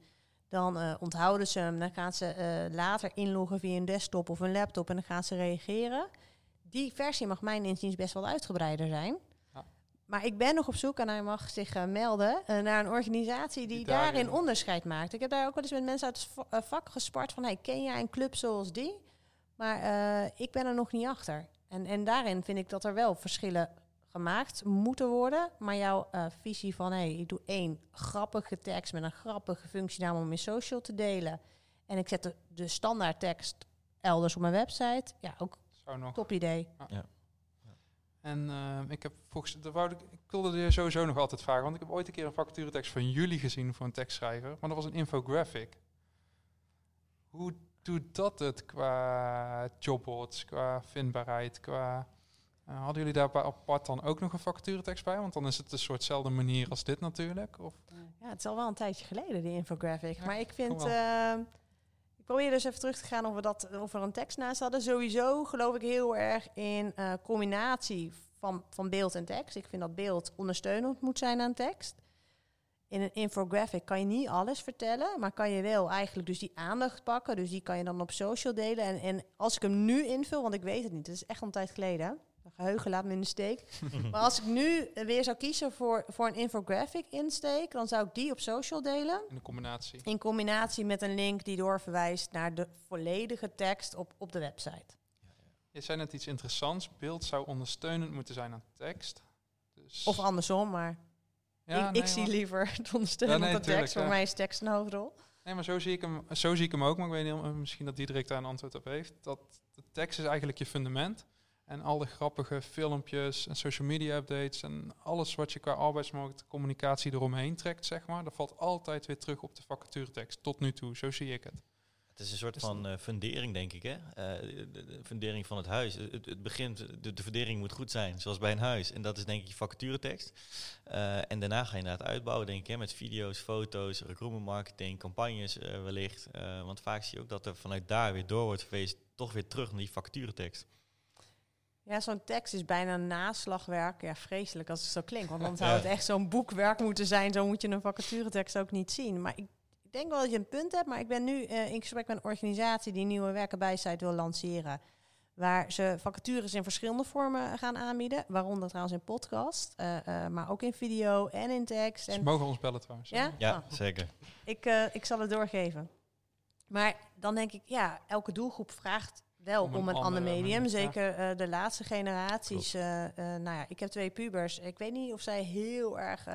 Dan uh, onthouden ze hem. Dan gaan ze uh, later inloggen via een desktop of een laptop en dan gaan ze reageren. Die versie mag mijn inziens best wel uitgebreider zijn. Ja. Maar ik ben nog op zoek en hij mag zich uh, melden naar een organisatie die, daarin onderscheid maakt. Ik heb daar ook wel eens met mensen uit het vak gespart van, hey, ken jij een club zoals die? Maar ik ben er nog niet achter. En, en daarin vind ik dat er wel verschillen gemaakt moeten worden. Maar jouw uh, visie van, hé, hey, ik doe één grappige tekst met een grappige functienaam om in social te delen. En ik zet de, de standaard tekst elders op mijn website. Ja, ook Zou nog. top idee. Ja. En uh, ik heb volgens de wou ik, ik wilde je sowieso nog altijd vragen, want ik heb ooit een keer een vacaturetekst van jullie gezien voor een tekstschrijver, maar dat was een infographic. Hoe doet dat het qua jobboards, qua vindbaarheid, qua uh, hadden jullie daar apart dan ook nog een vacaturetekst bij? Want dan is het een soortzelfde manier als dit natuurlijk. Of? Ja, het is al wel een tijdje geleden, die infographic. maar ik vind... Uh, ik probeer dus even terug te gaan of we, dat, of er een tekst naast hadden. Sowieso geloof ik heel erg in uh, combinatie van, van beeld en tekst. Ik vind dat beeld ondersteunend moet zijn aan tekst. In een infographic kan je niet alles vertellen, maar kan je wel eigenlijk dus die aandacht pakken. Dus die kan je dan op social delen. En, en als ik hem nu invul, want ik weet het niet, het is echt een tijd geleden geheugen laat me in de steek. [laughs] maar als ik nu weer zou kiezen voor, voor een infographic insteek, dan zou ik die op social delen. In combinatie. In combinatie met een link die doorverwijst naar de volledige tekst op, op de website. Je zei net iets interessants. Beeld zou ondersteunend moeten zijn aan tekst. Dus of andersom, maar ja, ik, ik zie liever het ondersteunen ja, tekst. Voor mij is tekst een hoofdrol. Nee, maar zo zie, ik hem, zo zie ik hem ook. Maar ik weet niet, misschien dat Diederik daar een antwoord op heeft. Dat de tekst is eigenlijk je fundament. En al de grappige filmpjes en social media updates en alles wat je qua arbeidsmarkt communicatie eromheen trekt, zeg maar, dat valt altijd weer terug op de vacaturetekst. Tot nu toe, zo zie ik het. Het is een soort van uh, fundering, denk ik. Hè? Uh, de, fundering van het huis. Het, het begint, de, de, fundering moet goed zijn, zoals bij een huis. En dat is denk ik je vacaturetekst. Uh, en daarna ga je inderdaad uitbouwen, denk ik, hè, met video's, foto's, recruitment marketing, campagnes wellicht. want vaak zie je ook dat er vanuit daar weer door wordt verwezen, toch weer terug naar die vacaturetekst. Ja, zo'n tekst is bijna naslagwerk. Ja, vreselijk als het zo klinkt. Want dan [laughs] zou het echt zo'n boekwerk moeten zijn. Zo moet je een vacaturetekst ook niet zien. Maar ik, ik denk wel dat je een punt hebt. Maar ik ben nu uh, in gesprek met een organisatie die nieuwe werkenbijsite wil lanceren. Waar ze vacatures in verschillende vormen gaan aanbieden. Waaronder trouwens in podcast. Uh, uh, maar ook in video en in tekst. Ze mogen ons bellen trouwens. Ja, ja oh. zeker. Ik, ik zal het doorgeven. Maar dan denk ik, ja, elke doelgroep vraagt wel om, een, ander medium. Zeker uh, de laatste generaties. Uh, uh, nou ja, ik heb twee pubers. Ik weet niet of zij heel erg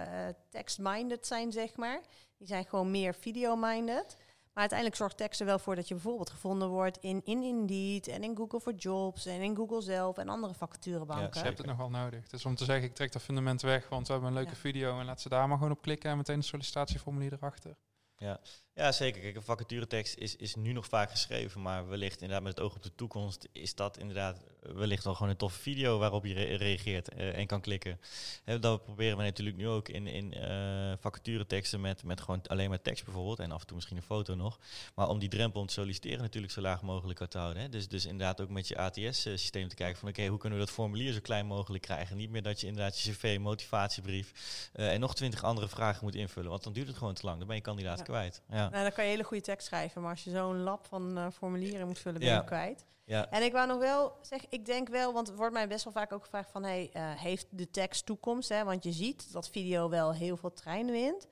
text-minded zijn, zeg maar. Die zijn gewoon meer video-minded. Maar uiteindelijk zorgt tekst er wel voor dat je bijvoorbeeld gevonden wordt in, in Indeed en in Google for Jobs en in Google zelf en andere vacaturebanken. Ja, Je hebt het nog wel nodig. Dus om te zeggen, ik trek dat fundament weg, want we hebben een leuke Ja. video en laat ze daar maar gewoon op klikken en meteen een sollicitatieformulier erachter. Ja, zeker. Kijk, een vacaturetekst is, is nu nog vaak geschreven, maar wellicht inderdaad met het oog op de toekomst is dat inderdaad wellicht wel gewoon een toffe video waarop je re- reageert eh, en kan klikken. Hè, dat proberen we natuurlijk nu ook in, in eh vacatureteksten met, met gewoon alleen maar tekst bijvoorbeeld en af en toe misschien een foto nog. Maar om die drempel om te solliciteren natuurlijk zo laag mogelijk te houden. Dus, dus inderdaad ook met je ATS-systeem te kijken van oké, hoe kunnen we dat formulier zo klein mogelijk krijgen? Niet meer dat je inderdaad je cv, motivatiebrief eh, en nog twintig andere vragen moet invullen, want dan duurt het gewoon te lang. Dan ben je kandidaat Ja. kwijt. Ja. Nou, dan kan je hele goede tekst schrijven, maar als je zo'n lab van eh, formulieren moet vullen, ben Ja. je kwijt. Ja. En ik wou nog wel zeggen, ik denk wel, want het wordt mij best wel vaak ook gevraagd van, hey, eh, heeft de tekst toekomst? Hè? Want je ziet dat video wel heel veel trein wint.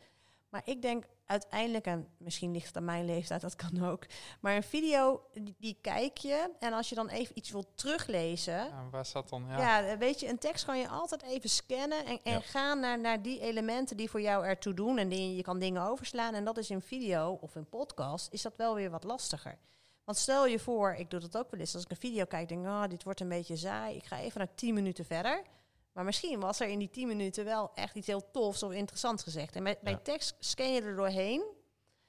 Maar ik denk uiteindelijk, en misschien ligt het aan mijn leeftijd, dat kan ook. Maar een video, die, die kijk je. En als je dan even iets wilt teruglezen, Ja, waar staat dan? Ja. ja. weet je, een tekst kan je altijd even scannen en, en Ja. gaan naar, naar die elementen die voor jou ertoe doen. En die, je kan dingen overslaan. En dat is in video of in podcast, is dat wel weer wat lastiger. Want stel je voor, ik doe dat ook wel eens, als ik een video kijk, denk ik, oh, dit wordt een beetje saai. Ik ga even naar 10 minuten verder. Maar misschien was er in die 10 minuten wel echt iets heel tofs of interessants gezegd. En bij, bij Ja. tekst scan je er doorheen.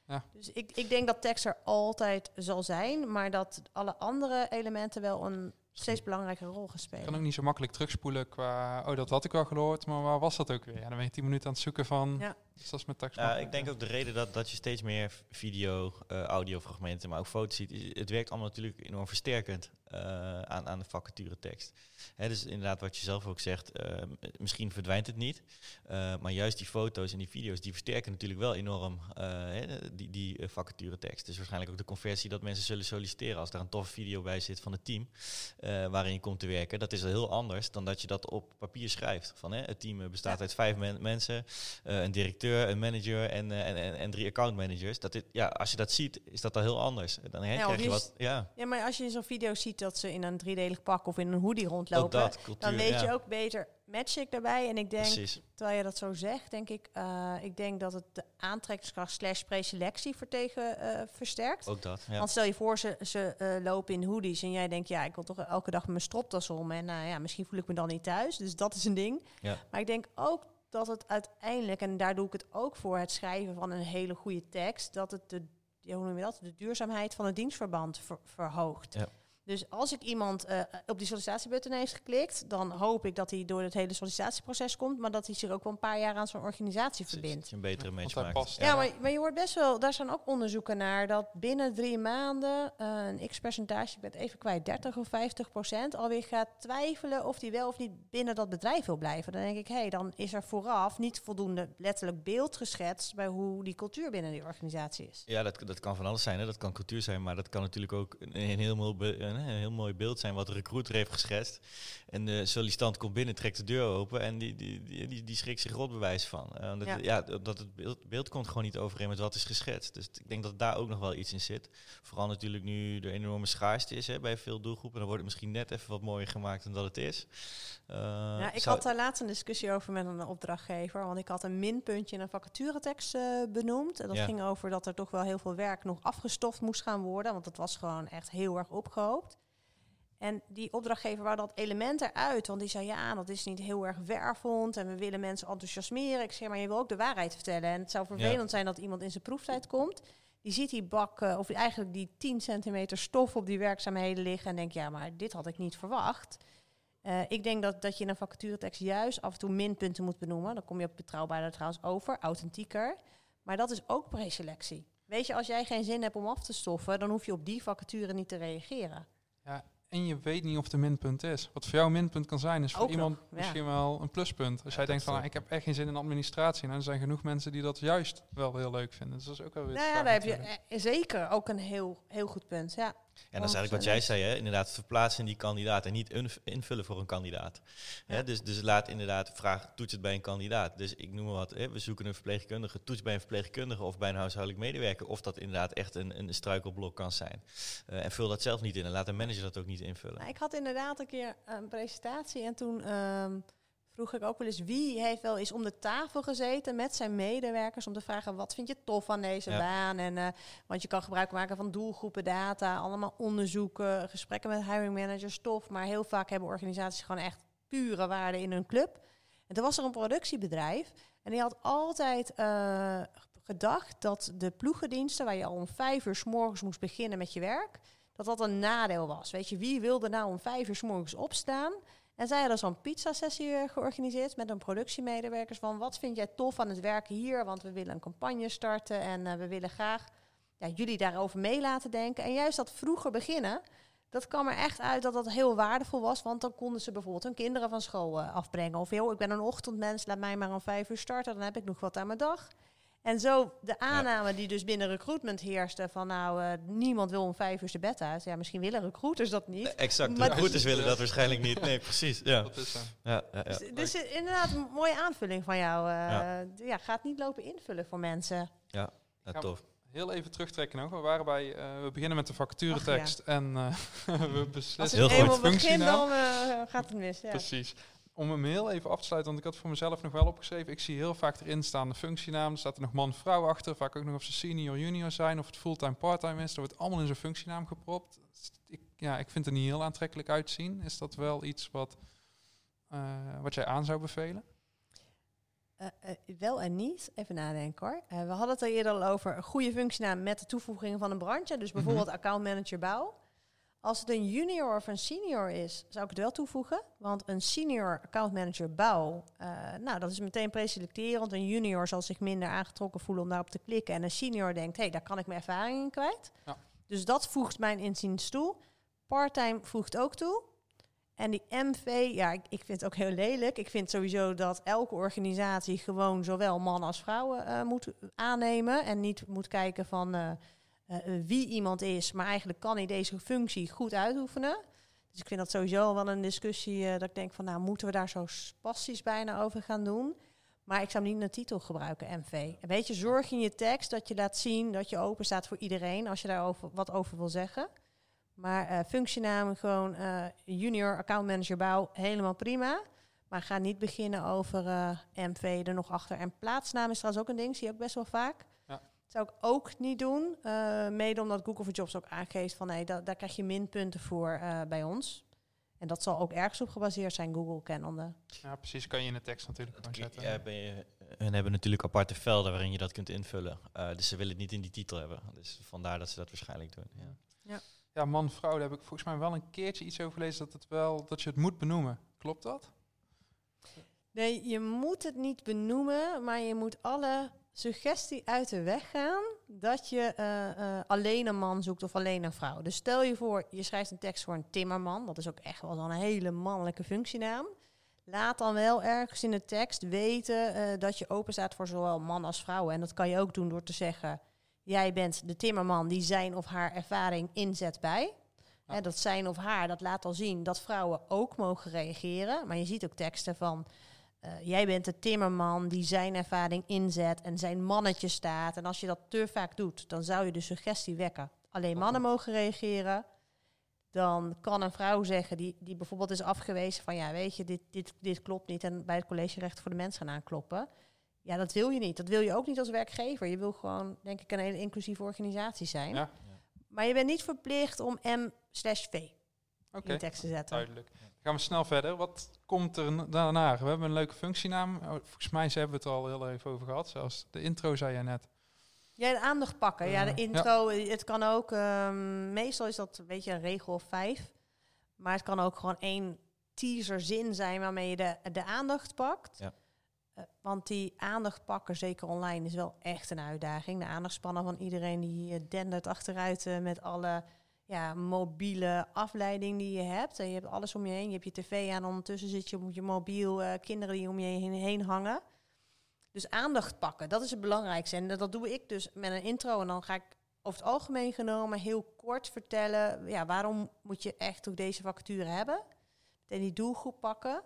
Ja. Dus ik, ik denk dat tekst er altijd zal zijn, maar dat alle andere elementen wel een steeds belangrijkere rol gaan Ik spelen. kan ook niet zo makkelijk terugspoelen qua, oh dat had ik wel gehoord, maar waar was dat ook weer? Ja, dan ben je tien minuten aan het zoeken van, Ja. dus dat is met tekst Ja, ik denk ook de reden dat, dat je steeds meer video, eh audiofragmenten, maar ook foto's ziet, is, het werkt allemaal natuurlijk enorm versterkend eh, aan, aan de vacaturetekst. Hè, dus inderdaad, wat je zelf ook zegt, eh, misschien verdwijnt het niet, eh, maar juist die foto's en die video's, die versterken natuurlijk wel enorm hè, die, die eh, vacaturetekst. Dus waarschijnlijk ook de conversie dat mensen zullen solliciteren als daar een toffe video bij zit van het team waarin je komt te werken. Dat is heel anders dan dat je dat op papier schrijft. Van, hè, het team bestaat Ja. uit vijf men- mensen, een directeur, een manager en, en, en, en drie account managers. Dat dit, ja, als je dat ziet, is dat al heel anders. Dan hè, Ja, krijg je wat. Ja, Ja, maar als je zo'n video ziet dat ze in een driedelig pak of in een hoodie rondlopen, dat, cultuur. dan weet ja, je ook beter, match ik daarbij. En ik denk, Precies. terwijl je dat zo zegt, denk ik, eh, ik denk dat het de aantrekkingskracht slash preselectie vertegen eh, versterkt. Ook dat. Ja. Want stel je voor, ze, ze eh, lopen in hoodies en jij denkt, ja, ik wil toch elke dag met mijn stropdas om. En nou ja, misschien voel ik me dan niet thuis. Dus dat is een ding. Ja. Maar ik denk ook dat het uiteindelijk, en daar doe ik het ook voor, het schrijven van een hele goede tekst, dat het de, ja, hoe noem je dat, de duurzaamheid van het dienstverband ver- verhoogt. Ja. Dus als ik iemand eh, op die sollicitiebutton heeft geklikt, dan hoop ik dat hij door het hele sollicitatieproces komt, maar dat hij zich ook wel een paar jaar aan zo'n organisatie verbindt. Dat je een betere match hij maakt. past. Ja, maar, maar je hoort best wel, daar zijn ook onderzoeken naar, dat binnen drie maanden eh, een x-percentage, ik ben het even kwijt, 30 of 50 procent, alweer gaat twijfelen of die wel of niet binnen dat bedrijf wil blijven. Dan denk ik, hé, hey, dan is er vooraf niet voldoende letterlijk beeld geschetst bij hoe die cultuur binnen die organisatie is. Ja, dat, dat kan van alles zijn. Hè. Dat kan cultuur zijn, maar dat kan natuurlijk ook een, een heel, mooi be- een, heel mooi beeld zijn wat de recruiter heeft geschetst. En de sollicitant komt binnen, trekt de deur open en die, die, die, die, die schrikt zich rot bewijs van. Eh, dat, Ja. ja. dat het beeld, beeld komt gewoon niet overeen met wat is geschetst. Dus ik denk dat daar ook nog wel iets in zit. Vooral natuurlijk nu er enorme schaarste is hè, bij veel doelgroepen. Dan wordt het misschien net even wat mooier gemaakt dan dat het is. Eh, ja, ik zou- had daar laatst een discussie over met een opdrachtgever, want ik had een minpuntje in een vacaturetekst eh, benoemd. En dat Ja. ging over dat er toch wel heel veel werk nog afgestoft moest gaan worden, want het was gewoon echt heel erg opgehoopt. En die opdrachtgever wou dat element eruit, want die zei ja, dat is niet heel erg wervend en we willen mensen enthousiasmeren. Ik zeg maar, je wil ook de waarheid vertellen. En het zou vervelend zijn dat iemand in zijn proeftijd komt, die ziet die bak, of eigenlijk die 10 centimeter stof op die werkzaamheden liggen en denkt ja, maar dit had ik niet verwacht. Eh, ik denk dat, dat je in een vacaturetekst juist af en toe minpunten moet benoemen. Dan kom je op betrouwbaarder trouwens over, authentieker. Maar dat is ook preselectie. Weet je, als jij geen zin hebt om af te stoffen, dan hoef je op die vacature niet te reageren. En je weet niet of het een minpunt is. Wat voor jou een minpunt kan zijn, is voor Ook iemand nog, ja. misschien wel een pluspunt. Als jij denkt van, ah, ik heb echt geen zin in administratie. Nou, er zijn genoeg mensen die dat juist wel heel leuk vinden. Dus dat is ook wel weer Nou ja, daar heb je eh, zeker ook een heel, heel goed punt. Ja. En dat is eigenlijk wat jij zei, hè? inderdaad verplaatsen in die kandidaat en niet invullen voor een kandidaat. Ja. Hè? Dus, dus laat inderdaad vraag, toets het bij een kandidaat. Dus ik noem maar wat, hè? we zoeken een verpleegkundige, toets bij een verpleegkundige of bij een huishoudelijk medewerker of dat inderdaad echt een, een struikelblok kan zijn. Eh, en vul dat zelf niet in en laat een manager dat ook niet invullen. Nou, ik had inderdaad een keer een presentatie en toen ehm, vroeg ik ook wel eens wie heeft wel eens om de tafel gezeten met zijn medewerkers om te vragen wat vind je tof aan deze Ja. baan en eh, want je kan gebruik maken van doelgroepen data, allemaal onderzoeken, gesprekken met hiring managers, tof, maar heel vaak hebben organisaties gewoon echt pure waarde in hun club. En toen was er een productiebedrijf en die had altijd eh, gedacht dat de ploegendiensten waar je al om vijf uur s morgens moest beginnen met je werk, dat dat een nadeel was. Weet je, wie wilde nou om vijf uur s morgens opstaan? En zij hadden zo'n pizza-sessie eh, georganiseerd met een productiemedewerkers van wat vind jij tof aan het werken hier? Want we willen een campagne starten en eh, we willen graag ja, jullie daarover mee laten denken. En juist dat vroeger beginnen, dat kwam er echt uit dat dat heel waardevol was. Want dan konden ze bijvoorbeeld hun kinderen van school eh, afbrengen. Of joh, ik ben een ochtendmens, laat mij maar om vijf uur starten, dan heb ik nog wat aan mijn dag. En zo de aanname die dus binnen recruitment heerste van nou, eh, niemand wil om vijf uur zijn bed uit. Ja, misschien willen recruiters dat niet. Exact, Maar- de recruiters willen dat waarschijnlijk niet. Nee, precies. Ja, Dat is, ja, ja, ja. Dus, dus inderdaad, een mooie aanvulling van jou. eh ja. gaat niet lopen invullen voor mensen. ja tof. heel even terugtrekken nog. We waren bij, eh, we beginnen met de vacaturetekst en eh, [laughs] we Als beslissen Heel het goed. begint, functienaam. dan eh, gaat het mis. Ja. Precies. Om hem heel even af te sluiten, want ik had voor mezelf nog wel opgeschreven. Ik zie heel vaak erin staan de functienaam. Er staat er nog man-vrouw achter. Vaak ook nog of ze senior, junior zijn. Of het fulltime, parttime is. Dat wordt allemaal in zijn functienaam gepropt. Ik, ja, ik vind het er niet heel aantrekkelijk uitzien. Is dat wel iets wat, eh, wat jij aan zou bevelen? Eh, eh, wel en niet. Even nadenken hoor. We hadden het er eerder al over een goede functienaam met de toevoeging van een branche. Dus bijvoorbeeld accountmanager bouw. Als het een junior of een senior is, zou ik het wel toevoegen. Want een senior accountmanager bouw, eh, nou dat is meteen preselecterend. Een junior zal zich minder aangetrokken voelen om daarop te klikken. En een senior denkt, hé, hey, daar kan ik mijn ervaring in kwijt. Ja. Dus dat voegt mijn inziens toe. Parttime voegt ook toe. En die MV, ja, ik, ik vind het ook heel lelijk. Ik vind sowieso dat elke organisatie gewoon zowel mannen als vrouwen eh, moet aannemen. En niet moet kijken van eh, wie iemand is, maar eigenlijk kan hij deze functie goed uitoefenen. Dus ik vind dat sowieso wel een discussie eh, dat ik denk van, nou, moeten we daar zo spastisch bijna over gaan doen? Maar ik zou niet de titel gebruiken, MV. En weet je, zorg in je tekst dat je laat zien dat je open staat voor iedereen als je daar over, wat over wil zeggen. Maar eh functienaam gewoon eh, junior account manager bouw, helemaal prima. Maar ga niet beginnen over eh, MV er nog achter. En plaatsnaam is trouwens ook een ding, zie je ook best wel vaak. Ja. Zou ik ook niet doen. eh, mede omdat Google for Jobs ook aangeeft van nee, da- daar krijg je minpunten voor eh, bij ons. En dat zal ook ergens op gebaseerd zijn, Google kennende. Ja, precies. Kan je in de tekst natuurlijk gewoon zetten. Ja, ben je, hun hebben natuurlijk aparte velden waarin je dat kunt invullen. Eh, dus ze willen het niet in die titel hebben. Dus vandaar dat ze dat waarschijnlijk doen. Ja. Ja, man-vrouw, daar heb ik volgens mij wel een keertje iets over gelezen dat, het wel, dat je het moet benoemen. Klopt dat? Nee, je moet het niet benoemen, maar je moet alle suggestie uit de weg gaan dat je eh, eh, alleen een man zoekt of alleen een vrouw. Dus stel je voor, je schrijft een tekst voor een timmerman. Dat is ook echt wel zo'n hele mannelijke functienaam. Laat dan wel ergens in de tekst weten eh, dat je open staat voor zowel man als vrouw. En dat kan je ook doen door te zeggen, jij bent de timmerman die zijn of haar ervaring inzet bij. Ja. Hè, dat zijn of haar, dat laat al zien dat vrouwen ook mogen reageren. Maar je ziet ook teksten van, eh, jij bent de timmerman die zijn ervaring inzet en zijn mannetje staat. En als je dat te vaak doet, dan zou je de suggestie wekken. Alleen mannen mogen reageren. Dan kan een vrouw zeggen die, die bijvoorbeeld is afgewezen van ja, weet je, dit, dit, dit klopt niet. En bij het college rechten voor de mens gaan aankloppen. Ja, dat wil je niet. Dat wil je ook niet als werkgever. Je wil gewoon, denk ik, een hele inclusieve organisatie zijn. Ja. Maar je bent niet verplicht om M slash V Oké, in de tekst te zetten. duidelijk. Dan gaan we snel verder. Wat komt er daarna? We hebben een leuke functienaam. Oh, Volgens mij hebben we het al heel even over gehad. Zelfs de intro zei je net. Ja, de aandacht pakken. Ja, de Eh, intro. Het kan ook, ehm, meestal is dat een beetje een regel of vijf. Maar het kan ook gewoon één teaserzin zijn waarmee je de, de aandacht pakt. Ja. Eh, want die aandacht pakken, zeker online, is wel echt een uitdaging. De aandachtspannen van iedereen die eh, dendert achteruit eh, met alle ja, mobiele afleiding die je hebt. En je hebt alles om je heen. Je hebt je tv aan, ondertussen zit je op je mobiel, eh, kinderen die om je heen, heen hangen. Dus aandacht pakken, dat is het belangrijkste. En dat, dat doe ik dus met een intro. En dan ga ik over het algemeen genomen heel kort vertellen... Ja, waarom moet je echt ook deze vacature hebben? En die doelgroep pakken.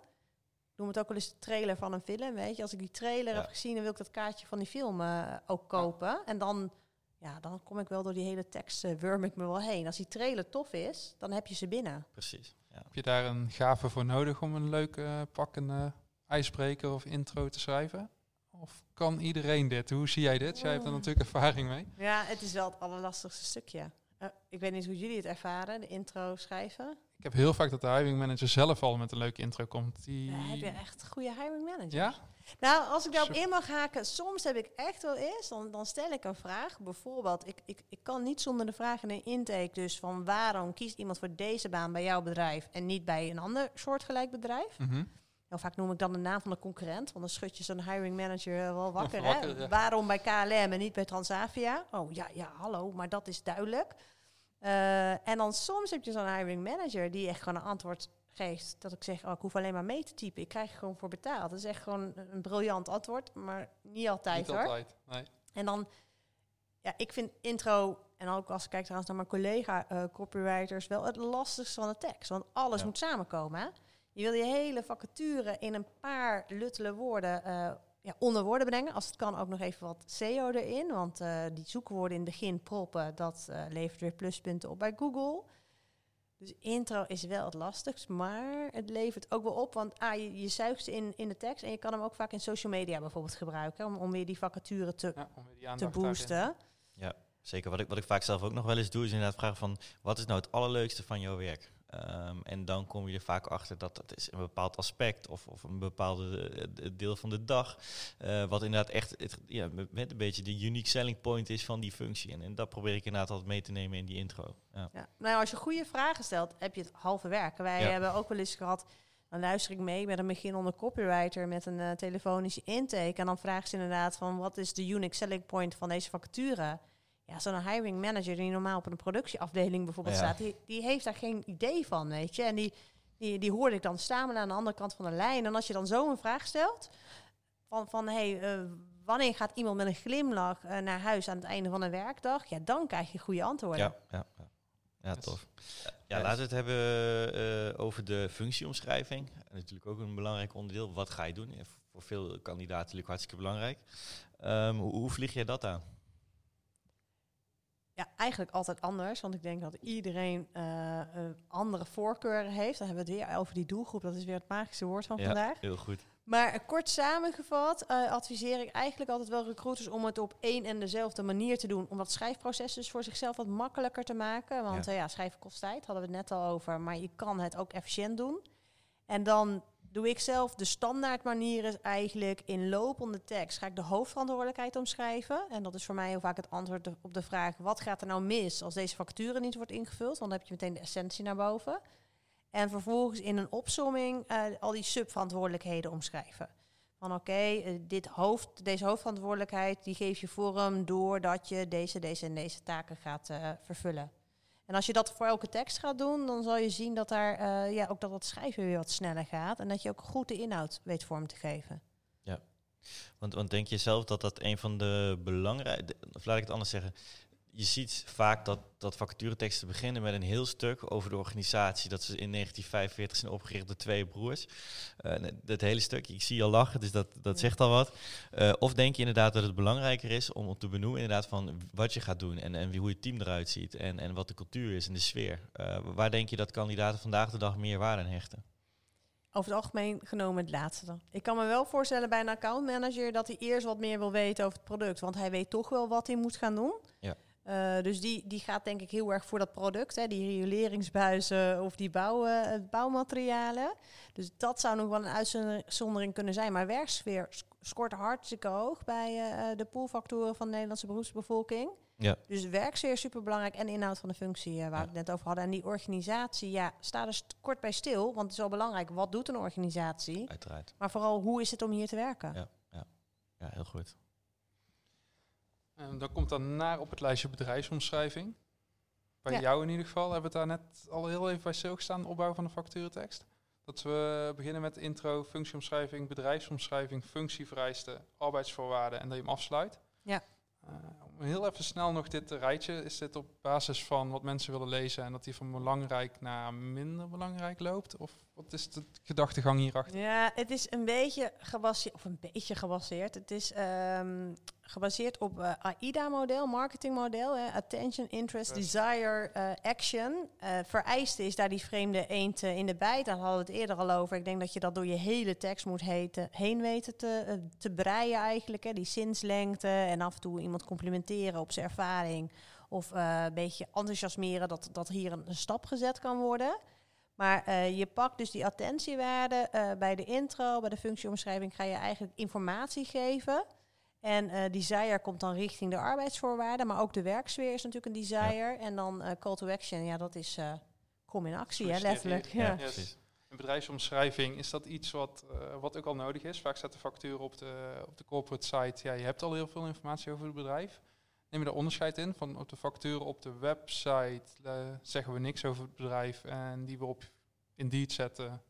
Ik noem het ook wel eens de trailer van een film, weet je. Als ik die trailer Ja. heb gezien, dan wil ik dat kaartje van die film eh, ook kopen. En dan, ja, dan kom ik wel door die hele tekst, eh, wurm ik me wel heen. Als die trailer tof is, dan heb je ze binnen. Precies. Ja. Heb je daar een gave voor nodig om een leuk eh, pakkende ijsbreker of intro te schrijven? Of kan iedereen dit? Hoe zie jij dit? Jij hebt er natuurlijk ervaring mee. Ja, het is wel het allerlastigste stukje. Eh, ik weet niet hoe jullie het ervaren, de intro schrijven. Ik heb heel vaak dat de hiring manager zelf al met een leuke intro komt. Die... Ja, heb je echt goede hiring managers? Ja? Nou, als ik daarop in mag haken, soms heb ik echt wel eens, dan, dan stel ik een vraag. Bijvoorbeeld, ik, ik, ik kan niet zonder de vraag in de intake, dus van waarom kiest iemand voor deze baan bij jouw bedrijf en niet bij een ander soortgelijk bedrijf? Mhm. Heel vaak noem ik dan de naam van de concurrent, want dan schud je zo'n hiring manager wel wakker. [laughs] Wakker, hè? ja. Waarom bij KLM en niet bij Transavia? Oh ja, ja, hallo, maar dat is duidelijk. Eh, en dan soms heb je zo'n hiring manager die echt gewoon een antwoord geeft. Dat ik zeg, oh, ik hoef alleen maar mee te typen. Ik krijg er gewoon voor betaald. Dat is echt gewoon een briljant antwoord, maar niet altijd Niet hoor. altijd. Nee. En dan, ja, ik vind intro, en ook als ik kijk trouwens naar mijn collega eh, copywriters, wel het lastigste van de tekst. Want alles Ja. moet samenkomen. Hè? Je wil je hele vacature in een paar luttele woorden eh, ja, onder woorden brengen. Als het kan ook nog even wat SEO erin. Want eh, die zoekwoorden in het begin proppen, dat eh, levert weer pluspunten op bij Google. Dus intro is wel het lastigst, maar het levert ook wel op. Want ah, je, je zuigt ze in, in de tekst en je kan hem ook vaak in social media bijvoorbeeld gebruiken. Om, om weer die vacature te, Ja, om weer die te boosten. Zeker. Wat ik, wat ik vaak zelf ook nog wel eens doe, is inderdaad vragen van... wat is nou het allerleukste van jouw werk? Ehm, en dan kom je er vaak achter dat dat is een bepaald aspect... of, of een bepaalde eh, deel van de dag... eh, wat inderdaad echt het, ja, met een beetje de unique selling point is van die functie. En, en dat probeer ik inderdaad altijd mee te nemen in die intro. Ja. Ja. Nou, als je goede vragen stelt, heb je het halve werk. Wij Ja. hebben ook wel eens gehad, dan luister ik mee met een beginnende copywriter met een eh, telefonische intake. En dan vraagt ze inderdaad van, wat is de unique selling point van deze vacature? Ja, zo'n hiring manager die normaal op een productieafdeling bijvoorbeeld Ja. staat, die, die heeft daar geen idee van, weet je. En die, die, die hoorde ik dan stamelen aan de andere kant van de lijn. En als je dan zo een vraag stelt, van, van hey, eh, wanneer gaat iemand met een glimlach eh, naar huis aan het einde van een werkdag? Ja, dan krijg je goede antwoorden. Ja, ja, ja. ja tof. Ja, laten we het hebben eh, over de functieomschrijving. Natuurlijk ook een belangrijk onderdeel. Wat ga je doen? Voor veel kandidaten natuurlijk hartstikke belangrijk. Ehm, hoe, hoe vlieg jij dat aan? Ja, eigenlijk altijd anders. Want ik denk dat iedereen eh, andere voorkeuren heeft. Dan hebben we het weer over die doelgroep. Dat is weer het magische woord van Ja, vandaag. heel goed. Maar eh, kort samengevat adviseer ik eigenlijk altijd wel recruiters om het op één en dezelfde manier te doen. Om dat schrijfproces dus voor zichzelf wat makkelijker te maken. Want Ja. ja, ja schrijven kost tijd, hadden we het net al over. Maar je kan het ook efficiënt doen. En dan doe ik zelf de standaard manier is eigenlijk in lopende tekst ga ik de hoofdverantwoordelijkheid omschrijven. En dat is voor mij heel vaak het antwoord op de vraag: wat gaat er nou mis als deze factuur niet wordt ingevuld? Want dan heb je meteen de essentie naar boven. En vervolgens in een opsomming eh, al die subverantwoordelijkheden omschrijven. Van oké, eh, dit hoofd, deze hoofdverantwoordelijkheid die geef je vorm doordat je deze, deze en deze taken gaat eh, vervullen. En als je dat voor elke tekst gaat doen, dan zal je zien dat daar eh, ja, ook dat het schrijven weer wat sneller gaat. En dat je ook goed de inhoud weet vorm te geven. Want, want denk je zelf dat dat een van de belangrijke... Of laat ik het anders zeggen. Je ziet vaak dat, dat vacatureteksten beginnen met een heel stuk over de organisatie. Dat ze in 1945 zijn opgericht door twee broers. Eh, dat hele stuk, ik zie je al lachen, dus dat, dat zegt al wat. Eh, of denk je inderdaad dat het belangrijker is om te benoemen inderdaad van wat je gaat doen. En, en wie, hoe je team eruit ziet. En, en wat de cultuur is en de sfeer. Eh, waar denk je dat kandidaten vandaag de dag meer waarde aan hechten? Over het algemeen genomen het laatste. Ik kan me wel voorstellen bij een accountmanager dat hij eerst wat meer wil weten over het product. Want hij weet toch wel wat hij moet gaan doen. Ja. Eh, dus die, die gaat denk ik heel erg voor dat product. Hè, die rioleringsbuizen of die bouw, eh, bouwmaterialen. Dus dat zou nog wel een uitzondering kunnen zijn. Maar werksfeer sc- scoort hartstikke hoog bij eh, de poolfactoren van de Nederlandse beroepsbevolking. Ja. Dus werksfeer is super belangrijk en inhoud van de functie waar we Ja. het net over hadden. En die organisatie, ja, sta er kort bij stil. Want het is wel belangrijk, wat doet een organisatie? Uiteraard. Maar vooral, hoe is het om hier te werken? Ja. Ja, heel goed. En dan komt dan naar op het lijstje bedrijfsomschrijving. Bij Ja. jou in ieder geval hebben we het daar net al heel even bij stilgestaan, de opbouw van de vacaturetekst. Dat we beginnen met intro, functieomschrijving, bedrijfsomschrijving, functievereisten, arbeidsvoorwaarden en dat je hem afsluit. Ja. Eh, om heel even snel nog dit rijtje. Is dit op basis van wat mensen willen lezen en dat die van belangrijk naar minder belangrijk loopt? Of wat is de gedachtegang hierachter? Ja, het is een beetje gebaseerd, of een beetje gebaseerd. Het is ehm, gebaseerd op uh, AIDA-model, marketingmodel. Hè, attention, interest, desire, uh, action. Uh, vereiste is daar die vreemde eend in de bijt. Daar hadden we het eerder al over. Ik denk dat je dat door je hele tekst moet heten, heen weten te, te breien eigenlijk. Hè. Die zinslengte en af en toe iemand complimenteren op zijn ervaring. Of een beetje enthousiasmeren dat, dat hier een, een stap gezet kan worden. Maar uh, je pakt dus die attentiewaarde uh, bij de intro, bij de functieomschrijving ga je eigenlijk informatie geven. En uh, desire komt dan richting de arbeidsvoorwaarden, maar ook de werksfeer is natuurlijk een desire. Ja. En dan call to action, ja, dat is kom in actie, hè, letterlijk. Ja. Ja. Yes. Een bedrijfsomschrijving, is dat iets wat, wat ook al nodig is? Vaak staat de factuur op de, op de corporate site. Ja, je hebt al heel veel informatie over het bedrijf. Neem je daar onderscheid in? Van op de facturen op de website uh, zeggen we niks over het bedrijf en die we op Indeed zetten,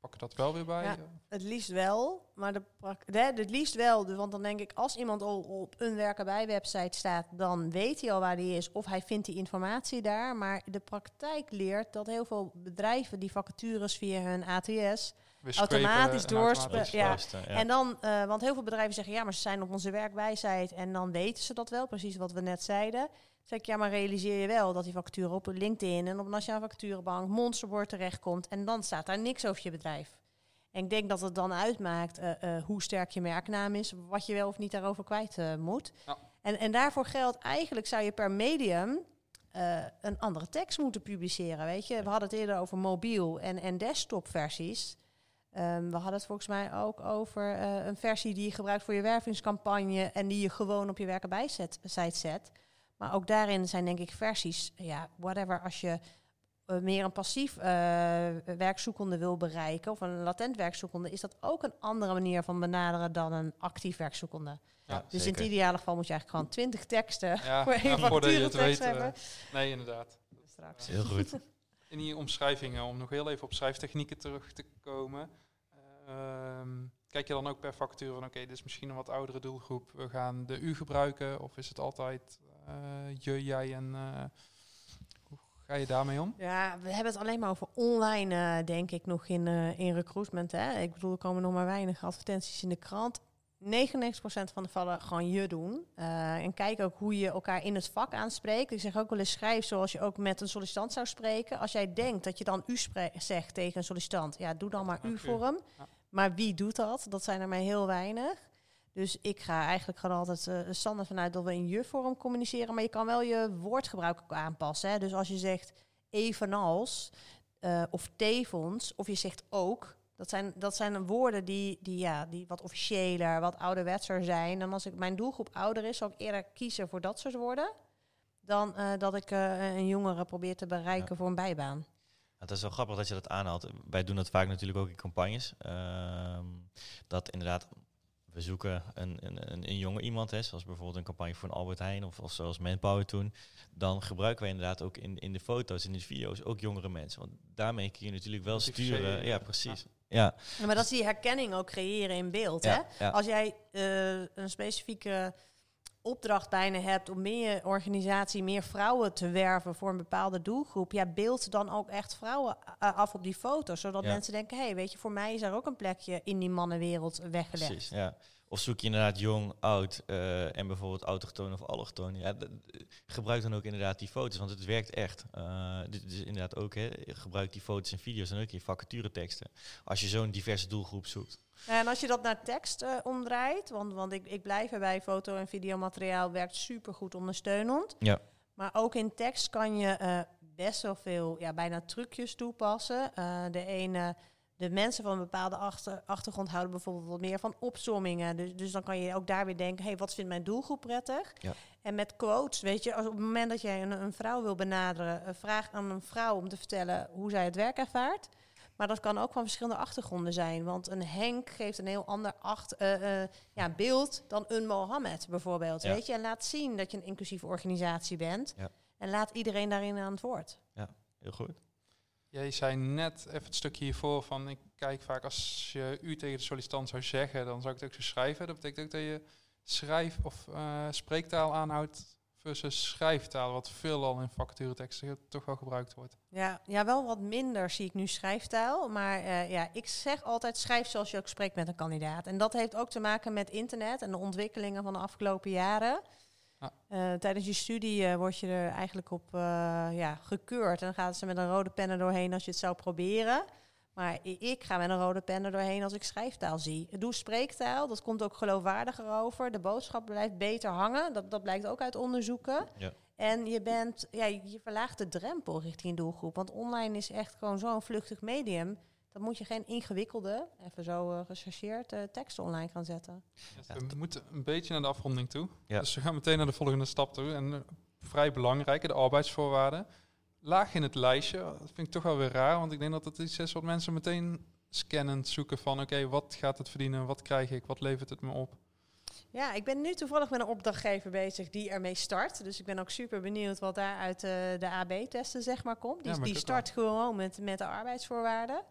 pakken dat wel weer bij? Ja, het liefst wel, maar de, de, het liefst wel. Want dan denk ik, als iemand al op een werken bij website staat, dan weet hij al waar die is of hij vindt die informatie daar. Maar de praktijk leert dat heel veel bedrijven die vacatures via hun ATS automatisch doorspreken. Ja. ja. En dan, uh, want heel veel bedrijven zeggen ja, maar ze zijn op onze werkbijsite en dan weten ze dat wel, precies wat we net zeiden. Zeg ik, ja, maar realiseer je wel dat die factuur op LinkedIn en op Nationale Facturenbank, Monsterboard terechtkomt en dan staat daar niks over je bedrijf. En ik denk dat het dan uitmaakt uh, uh, hoe sterk je merknaam is, wat je wel of niet daarover kwijt moet. Ja. En, en daarvoor geldt eigenlijk zou je per medium een andere tekst moeten publiceren. Weet je, we hadden het eerder over mobiel en, en desktop versies. Um, we hadden het volgens mij ook over uh, een versie die je gebruikt voor je wervingscampagne en die je gewoon op je werkenbijsite zet. Maar ook daarin zijn denk ik versies, ja, whatever, als je uh, meer een passief uh, werkzoekende wil bereiken of een latent werkzoekende, is dat ook een andere manier van benaderen dan een actief werkzoekende. Ja, dus zeker. in het ideale geval moet je eigenlijk gewoon twintig teksten ja, [laughs] voor één ja, weet, hebben. nee, inderdaad. Straks. Heel goed. In die omschrijvingen, om nog heel even op schrijftechnieken terug te komen. Um, kijk je dan ook per factuur van oké, okay, dit is misschien een wat oudere doelgroep. We gaan de U gebruiken of is het altijd uh, je, jij en uh, hoe ga je daarmee om? Ja, we hebben het alleen maar over online, uh, denk ik, nog in, in recruitment. Hè? Ik bedoel, er komen nog maar weinig advertenties in de krant. 99% van de vallen gewoon je doen. Uh, en kijk ook hoe je elkaar in het vak aanspreekt. Ik zeg ook wel eens schrijf zoals je ook met een sollicitant zou spreken. Als jij denkt dat je dan u zegt tegen een sollicitant, ja, doe dan maar u voor hem. Ja. Maar wie doet dat? Dat zijn er maar heel weinig. Dus ik ga eigenlijk gewoon altijd uh, standaard vanuit dat we in je-vorm communiceren. Maar je kan wel je woordgebruik ook aanpassen. Hè? Dus als je zegt evenals uh, of tevens, of je zegt ook, dat zijn, dat zijn woorden die, die, ja, die wat officiëler, wat ouderwetser zijn. En als ik mijn doelgroep ouder is, zal ik eerder kiezen voor dat soort woorden. Dan uh, dat ik uh, een jongere probeer te bereiken ja. voor een bijbaan. Het is wel grappig dat je dat aanhaalt. Wij doen dat vaak natuurlijk ook in campagnes. Uh, dat inderdaad, we zoeken een, een, een, een jonge iemand, hè, zoals bijvoorbeeld een campagne voor een Albert Heijn of, of zoals Manpower toen. Dan gebruiken wij inderdaad ook in, in de foto's en de video's ook jongere mensen. Want daarmee kun je natuurlijk wel sturen. Ja, precies. Ja. Ja. ja. maar dat is die herkenning ook creëren in beeld. Ja, hè? Ja. Als jij uh, een specifieke opdracht bijna hebt om meer organisatie, meer vrouwen te werven voor een bepaalde doelgroep, ja, beeld dan ook echt vrouwen af op die foto, zodat mensen denken, hé, hey, weet je, voor mij is er ook een plekje in die mannenwereld weggelegd. Precies, ja. Of zoek je inderdaad jong, oud uh, en bijvoorbeeld autochtoon of allochtoon. Ja, gebruik dan ook inderdaad die foto's, want het werkt echt. Uh, dit is inderdaad ook, hè, gebruik die foto's en video's en ook in vacatureteksten. Als je zo'n diverse doelgroep zoekt. En als je dat naar tekst uh, omdraait, want, want ik, ik blijf erbij, foto- en videomateriaal werkt supergoed ondersteunend. Ja. Maar ook in tekst kan je best wel veel, ja, bijna trucjes toepassen. de ene de mensen van een bepaalde achter, achtergrond houden bijvoorbeeld wat meer van opzommingen. Dus, dus dan kan je ook daar weer denken, hey, wat vindt mijn doelgroep prettig? Ja. En met quotes, weet je, als op het moment dat jij een, een vrouw wil benaderen, uh, vraag aan een vrouw om te vertellen hoe zij het werk ervaart. Maar dat kan ook van verschillende achtergronden zijn. Want een Henk geeft een heel ander acht, uh, uh, ja, beeld dan een Mohammed bijvoorbeeld. Ja. Weet je? En laat zien dat je een inclusieve organisatie bent. Ja. En laat iedereen daarin aan het woord. Ja, heel goed. Jij zei net even het stukje hiervoor van ik kijk vaak als je u tegen de sollicitant zou zeggen, dan zou ik het ook zo schrijven. Dat betekent ook dat je schrijf- of uh, spreektaal aanhoudt versus schrijftaal, wat veelal in vacatureteksten toch wel gebruikt wordt. Ja, ja, wel wat minder zie ik nu schrijftaal. Maar eh, ja, ik zeg altijd schrijf zoals je ook spreekt met een kandidaat. En dat heeft ook te maken met internet en de ontwikkelingen van de afgelopen jaren. Eh, tijdens je studie eh, word je er eigenlijk op eh, ja, gekeurd. En dan gaan ze met een rode pen er doorheen als je het zou proberen. Maar ik ga met een rode pen er doorheen als ik schrijftaal zie. Doe spreektaal, dat komt ook geloofwaardiger over. De boodschap blijft beter hangen. Dat, dat blijkt ook uit onderzoeken. Ja. En je, bent, ja, je verlaagt de drempel richting doelgroep. Want online is echt gewoon zo'n vluchtig medium. Dan moet je geen ingewikkelde, even zo eh, gechercheerd, eh, teksten online gaan zetten. Ja, we moeten een beetje naar de afronding toe. Ja. Dus we gaan meteen naar de volgende stap toe. En eh, vrij belangrijke, de arbeidsvoorwaarden. Laag in het lijstje, dat vind ik toch wel weer raar. Want ik denk dat het iets is wat mensen meteen scannend zoeken van... oké, wat gaat het verdienen, wat krijg ik, wat levert het me op? Ja, ik ben nu toevallig met een opdrachtgever bezig die ermee start. Dus ik ben ook super benieuwd wat daar uit eh, de AB-testen zeg maar komt. Die, Ja, maar die start gewoon met, met de arbeidsvoorwaarden.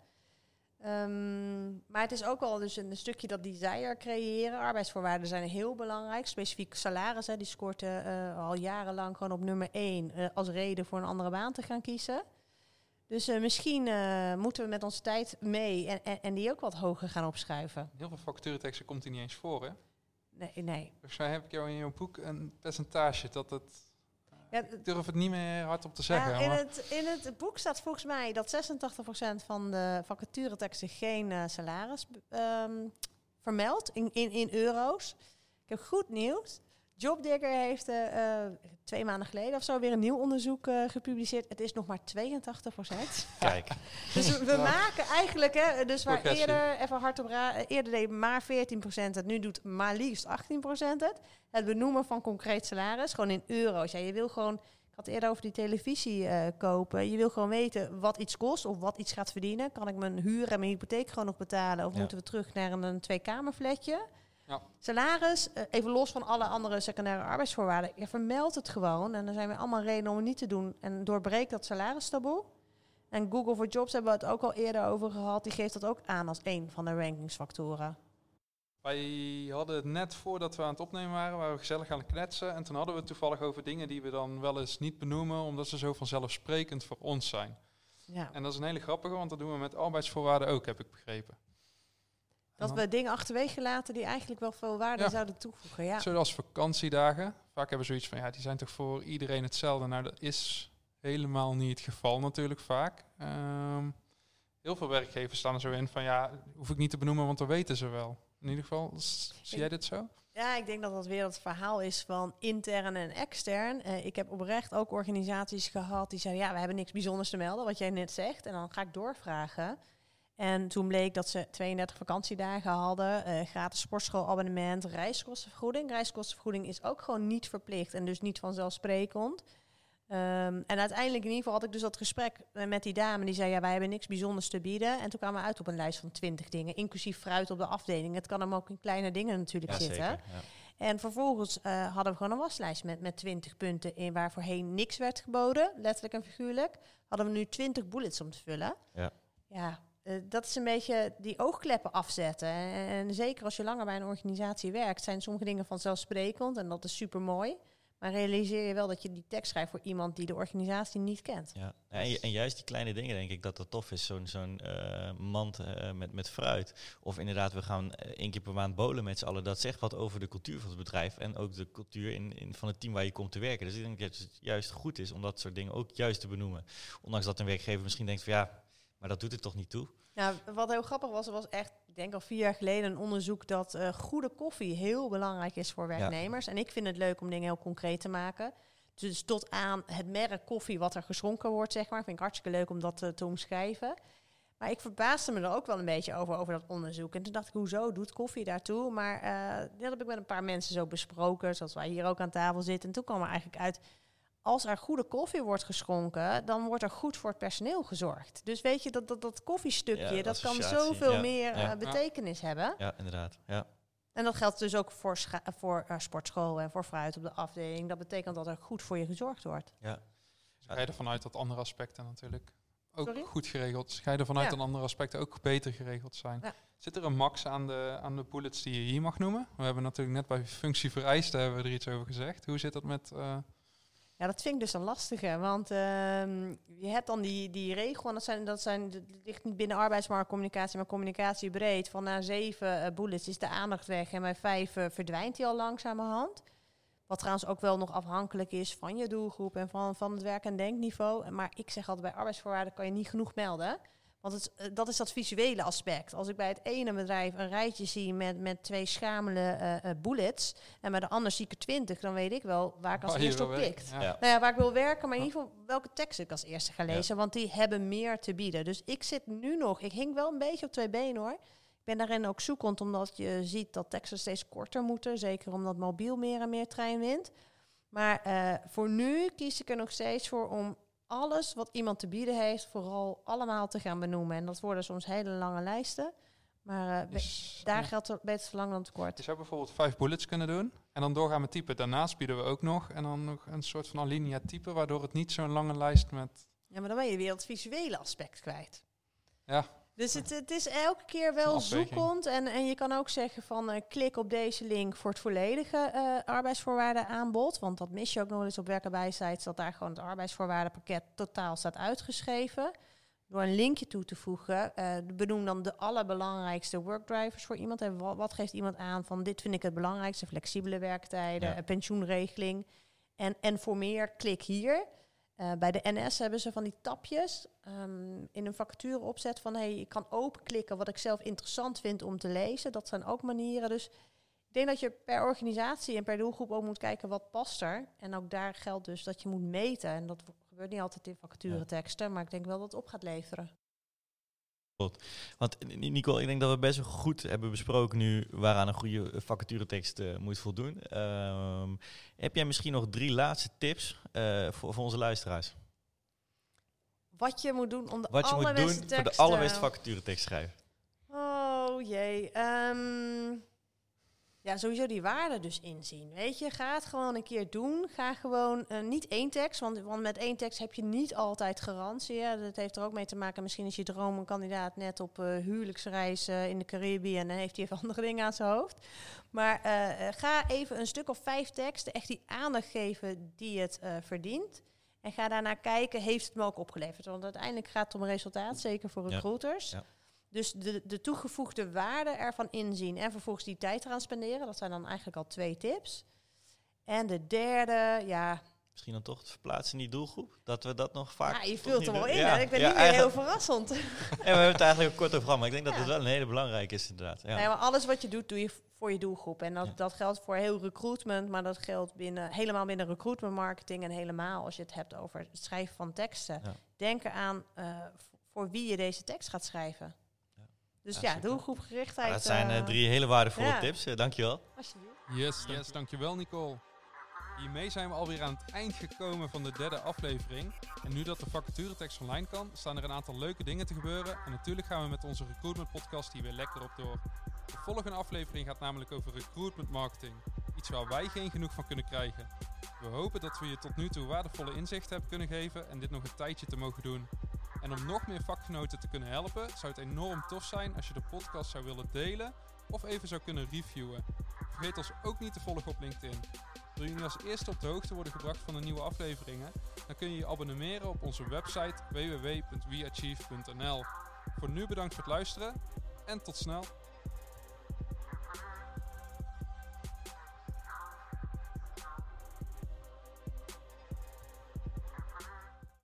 Ehm, maar het is ook wel dus een stukje dat desire creëren. Arbeidsvoorwaarden zijn heel belangrijk. Specifiek salaris, hè, die scoort eh, al jarenlang gewoon op nummer 1 als reden voor een andere baan te gaan kiezen. Dus eh, misschien eh, moeten we met onze tijd mee en, en, en die ook wat hoger gaan opschuiven. Heel veel vacatureteksten komt hier niet eens voor, hè? Nee, nee. Volgens mij heb ik jou in jouw boek een percentage dat het... Ja, Ik durf het niet meer hardop te zeggen. Ja, in, maar het, in het boek staat volgens mij dat 86% van de vacatureteksten geen eh, salaris ehm, vermeldt in, in, in euro's. Ik heb goed nieuws. Jobdigger heeft eh, eh, twee maanden geleden of zo weer een nieuw onderzoek eh, gepubliceerd. Het is nog maar 82%. Kijk, [laughs] dus we, we maken eigenlijk, hè, dus waar Progressie. eerder, even hard op ra- eerder deed maar 14% het, nu doet maar liefst 18% het. Het benoemen van concreet salaris, gewoon in euro's. Ja, je wil gewoon, ik had eerder over die televisie eh, kopen. Je wil gewoon weten wat iets kost of wat iets gaat verdienen. Kan ik mijn huur en mijn hypotheek gewoon nog betalen? Of Ja. moeten we terug naar een, een tweekamerflatje? Ja. Salaris, eh, even los van alle andere secundaire arbeidsvoorwaarden. Je vermeldt het gewoon. En er zijn weer allemaal redenen om het niet te doen. En doorbreek dat salaristaboe. En Google for Jobs hebben we het ook al eerder over gehad. Die geeft dat ook aan als een van de rankingsfactoren. Wij hadden het net voordat we aan het opnemen waren, waren we gezellig aan het kletsen. En toen hadden we het toevallig over dingen die we dan wel eens niet benoemen, omdat ze zo vanzelfsprekend voor ons zijn. Ja. En dat is een hele grappige, want dat doen we met arbeidsvoorwaarden ook, heb ik begrepen. Dat we dingen achterwege laten die eigenlijk wel veel waarde Ja. zouden toevoegen. Ja. Zoals vakantiedagen. Vaak hebben we zoiets van, ja, die zijn toch voor iedereen hetzelfde. Nou, dat is helemaal niet het geval natuurlijk vaak. Ehm, heel veel werkgevers staan er zo in van, ja, hoef ik niet te benoemen, want dat weten ze wel. In ieder geval, zie jij dit zo? ja, ik denk dat dat weer het verhaal is van intern en extern. Eh, ik heb oprecht ook organisaties gehad die zeiden... ja, we hebben niks bijzonders te melden, wat jij net zegt. En dan ga ik doorvragen. En toen bleek dat ze 32 vakantiedagen hadden, eh, gratis sportschoolabonnement, reiskostenvergoeding. Reiskostenvergoeding is ook gewoon niet verplicht en dus niet vanzelfsprekend. Ehm, en uiteindelijk in ieder geval had ik dus dat gesprek eh, met die dame die zei, ja, wij hebben niks bijzonders te bieden. En toen kwamen we uit op een lijst van 20 dingen, inclusief fruit op de afdeling. Het kan hem ook in kleine dingen natuurlijk ja, zitten. zeker. Ja. En vervolgens eh, hadden we gewoon een waslijst met, met 20 punten in waar voorheen niks werd geboden, letterlijk en figuurlijk. Hadden we nu 20 bullets om te vullen. Ja. Ja, dat is een beetje die oogkleppen afzetten. En, zeker als je langer bij een organisatie werkt, zijn sommige dingen vanzelfsprekend en dat is super mooi. Maar realiseer je wel dat je die tekst schrijft voor iemand die de organisatie niet kent. Ja. En, ju- en juist die kleine dingen denk ik dat dat tof is. Zo'n zo'n eh, mand eh, met, met fruit. Of inderdaad, we gaan eh, één keer per maand bolen met z'n allen. Dat zegt wat over de cultuur van het bedrijf. En ook de cultuur in, in, van het team waar je komt te werken. Dus ik denk dat het juist goed is om dat soort dingen ook juist te benoemen. Ondanks dat een werkgever misschien denkt van ja, maar dat doet het toch niet toe. Nou, wat heel grappig was, er was echt, ik denk al vier jaar geleden, een onderzoek dat eh, goede koffie heel belangrijk is voor werknemers. En ik vind het leuk om dingen heel concreet te maken. Dus tot aan het merk koffie wat er geschonken wordt, zeg maar. Vind ik hartstikke leuk om dat te omschrijven. Maar ik verbaasde me er ook wel een beetje over, over dat onderzoek. En toen dacht ik, hoezo doet koffie daartoe? Maar eh, dat heb ik met een paar mensen zo besproken, zoals wij hier ook aan tafel zitten. En toen kwam er eigenlijk uit, als er goede koffie wordt geschonken, dan wordt er goed voor het personeel gezorgd. Dus weet je, dat, dat, dat koffiestukje, Ja, dat kan zoveel ja, meer ja. eh, betekenis hebben. Ja, inderdaad. Ja. En dat geldt dus ook voor, voor eh, sportschool en voor fruit op de afdeling. Dat betekent dat er goed voor je gezorgd wordt. Ja. Dus ga je ervan uit dat andere aspecten natuurlijk ook Sorry? goed geregeld zijn. Ga je ervan uit Ja. dat andere aspecten ook beter geregeld zijn. Ja. Zit er een max aan de, aan de bullets die je hier mag noemen? We hebben natuurlijk net bij functie vereisten hebben we er iets over gezegd. Hoe zit dat met... eh, Ja, dat vind ik dus een lastige. Want ehm, je hebt dan die, die regel, en dat zijn, dat zijn ligt niet binnen arbeidsmarktcommunicatie, maar communicatie breed. Van na zeven eh, bullets is de aandacht weg en bij vijf eh, verdwijnt die al langzamerhand. Wat trouwens ook wel nog afhankelijk is van je doelgroep en van, van het werk- en denkniveau. Maar ik zeg altijd, bij arbeidsvoorwaarden kan je niet genoeg melden. Want het, eh, dat is dat visuele aspect. Als ik bij het ene bedrijf een rijtje zie met, met twee schamele eh, eh, bullets... en bij de ander zie ik er twintig, dan weet ik wel waar ik als [laughs] eerste wil op werken. klikt. Ja. Ja. Nou ja, waar ik wil werken, maar in ieder geval welke tekst ik als eerste ga Ja. lezen. Want die hebben meer te bieden. Dus ik zit nu nog, ik hing wel een beetje op twee benen hoor. Ik ben daarin ook zoekend, omdat je ziet dat teksten steeds korter moeten. Zeker omdat mobiel meer en meer trein wint. Maar eh, voor nu kies ik er nog steeds voor om alles wat iemand te bieden heeft, vooral allemaal te gaan benoemen. En dat worden soms hele lange lijsten. Maar eh, Dus, daar geldt het beter te lang dan te kort. Je zou bijvoorbeeld vijf bullets kunnen doen en dan doorgaan met typen. Daarnaast bieden we ook nog en dan nog een soort van alinea typen, waardoor het niet zo'n lange lijst met... Ja, maar dan ben je weer het visuele aspect kwijt. Ja, Dus het, het is elke keer wel zoekend. En, en je kan ook zeggen van eh, klik op deze link voor het volledige eh arbeidsvoorwaarden aanbod. Want dat mis je ook nog eens op werkenbijsites, dat daar gewoon het arbeidsvoorwaardenpakket totaal staat uitgeschreven. Door een linkje toe te voegen, eh, benoem dan de allerbelangrijkste workdrivers voor iemand. En wat, wat geeft iemand aan van dit vind ik het belangrijkste, flexibele werktijden, Ja. pensioenregeling. En, en voor meer klik hier. Eh, bij de NS hebben ze van die tapjes ehm, in een vacature opzet van hey, ik kan openklikken wat ik zelf interessant vind om te lezen. Dat zijn ook manieren. Dus ik denk dat je per organisatie en per doelgroep ook moet kijken wat past er. En ook daar geldt dus dat je moet meten. En dat gebeurt niet altijd in vacatureteksten, maar ik denk wel dat het op gaat leveren. Want eh, Ni- Nicole, ik denk dat we best goed hebben besproken nu waaraan een goede vacaturetekst eh, moet voldoen. Ehm, heb jij misschien nog drie laatste tips eh, voor, voor onze luisteraars? Wat je moet doen om de Wat je moet doen allerbeste voor de allerbeste vacaturetekst schrijven. Oh jee. ehm, ja, sowieso die waarde dus inzien. Weet je, ga het gewoon een keer doen. Ga gewoon eh, niet één tekst, want, want met één tekst heb je niet altijd garantie. Ja, dat heeft er ook mee te maken. Misschien is je droom een kandidaat net op eh, huwelijksreis eh, in de Caribië en dan heeft hij even [laughs] andere dingen aan zijn hoofd. Maar ga even een stuk of vijf teksten echt die aandacht geven die het verdient. En ga daarna kijken, heeft het me ook opgeleverd? Want uiteindelijk gaat het om resultaat, zeker voor Ja. recruiters. Ja. Dus de, de toegevoegde waarde ervan inzien en vervolgens die tijd eraan spenderen. Dat zijn dan eigenlijk al twee tips. En de derde, ja, Misschien dan toch het verplaatsen in die doelgroep? Dat we dat nog vaak... ja je vult er wel in. Ja? Ik ben ja, niet meer heel verrassend. [laughs] Ja, we hebben het eigenlijk kort over gehad, maar ik denk dat het wel een hele belangrijke is inderdaad. Ja. Nee, maar alles wat je doet, doe je voor je doelgroep. En dat, dat geldt voor heel recruitment, maar dat geldt binnen, helemaal binnen recruitment marketing. En helemaal als je het hebt over het schrijven van teksten. Denk eraan v- voor wie je deze tekst gaat schrijven. Dus Ja, ja, doelgroepgerichtheid. Dat zijn eh, eh, drie hele waardevolle ja. tips. Eh, dankjewel. alsjeblieft. Yes, yes, dankjewel Nicole. Hiermee zijn we alweer aan het eind gekomen van de derde aflevering. En nu dat de vacaturetekst online kan, staan er een aantal leuke dingen te gebeuren. En natuurlijk gaan we met onze recruitment podcast hier weer lekker op door. De volgende aflevering gaat namelijk over recruitment marketing. Iets waar wij geen genoeg van kunnen krijgen. We hopen dat we je tot nu toe waardevolle inzichten hebben kunnen geven en dit nog een tijdje te mogen doen. En om nog meer vakgenoten te kunnen helpen, zou het enorm tof zijn als je de podcast zou willen delen of even zou kunnen reviewen. Vergeet ons ook niet te volgen op LinkedIn. Wil je nu als eerste op de hoogte worden gebracht van de nieuwe afleveringen? Dan kun je je abonneren op onze website www.weachieve.nl. Voor nu bedankt voor het luisteren en tot snel.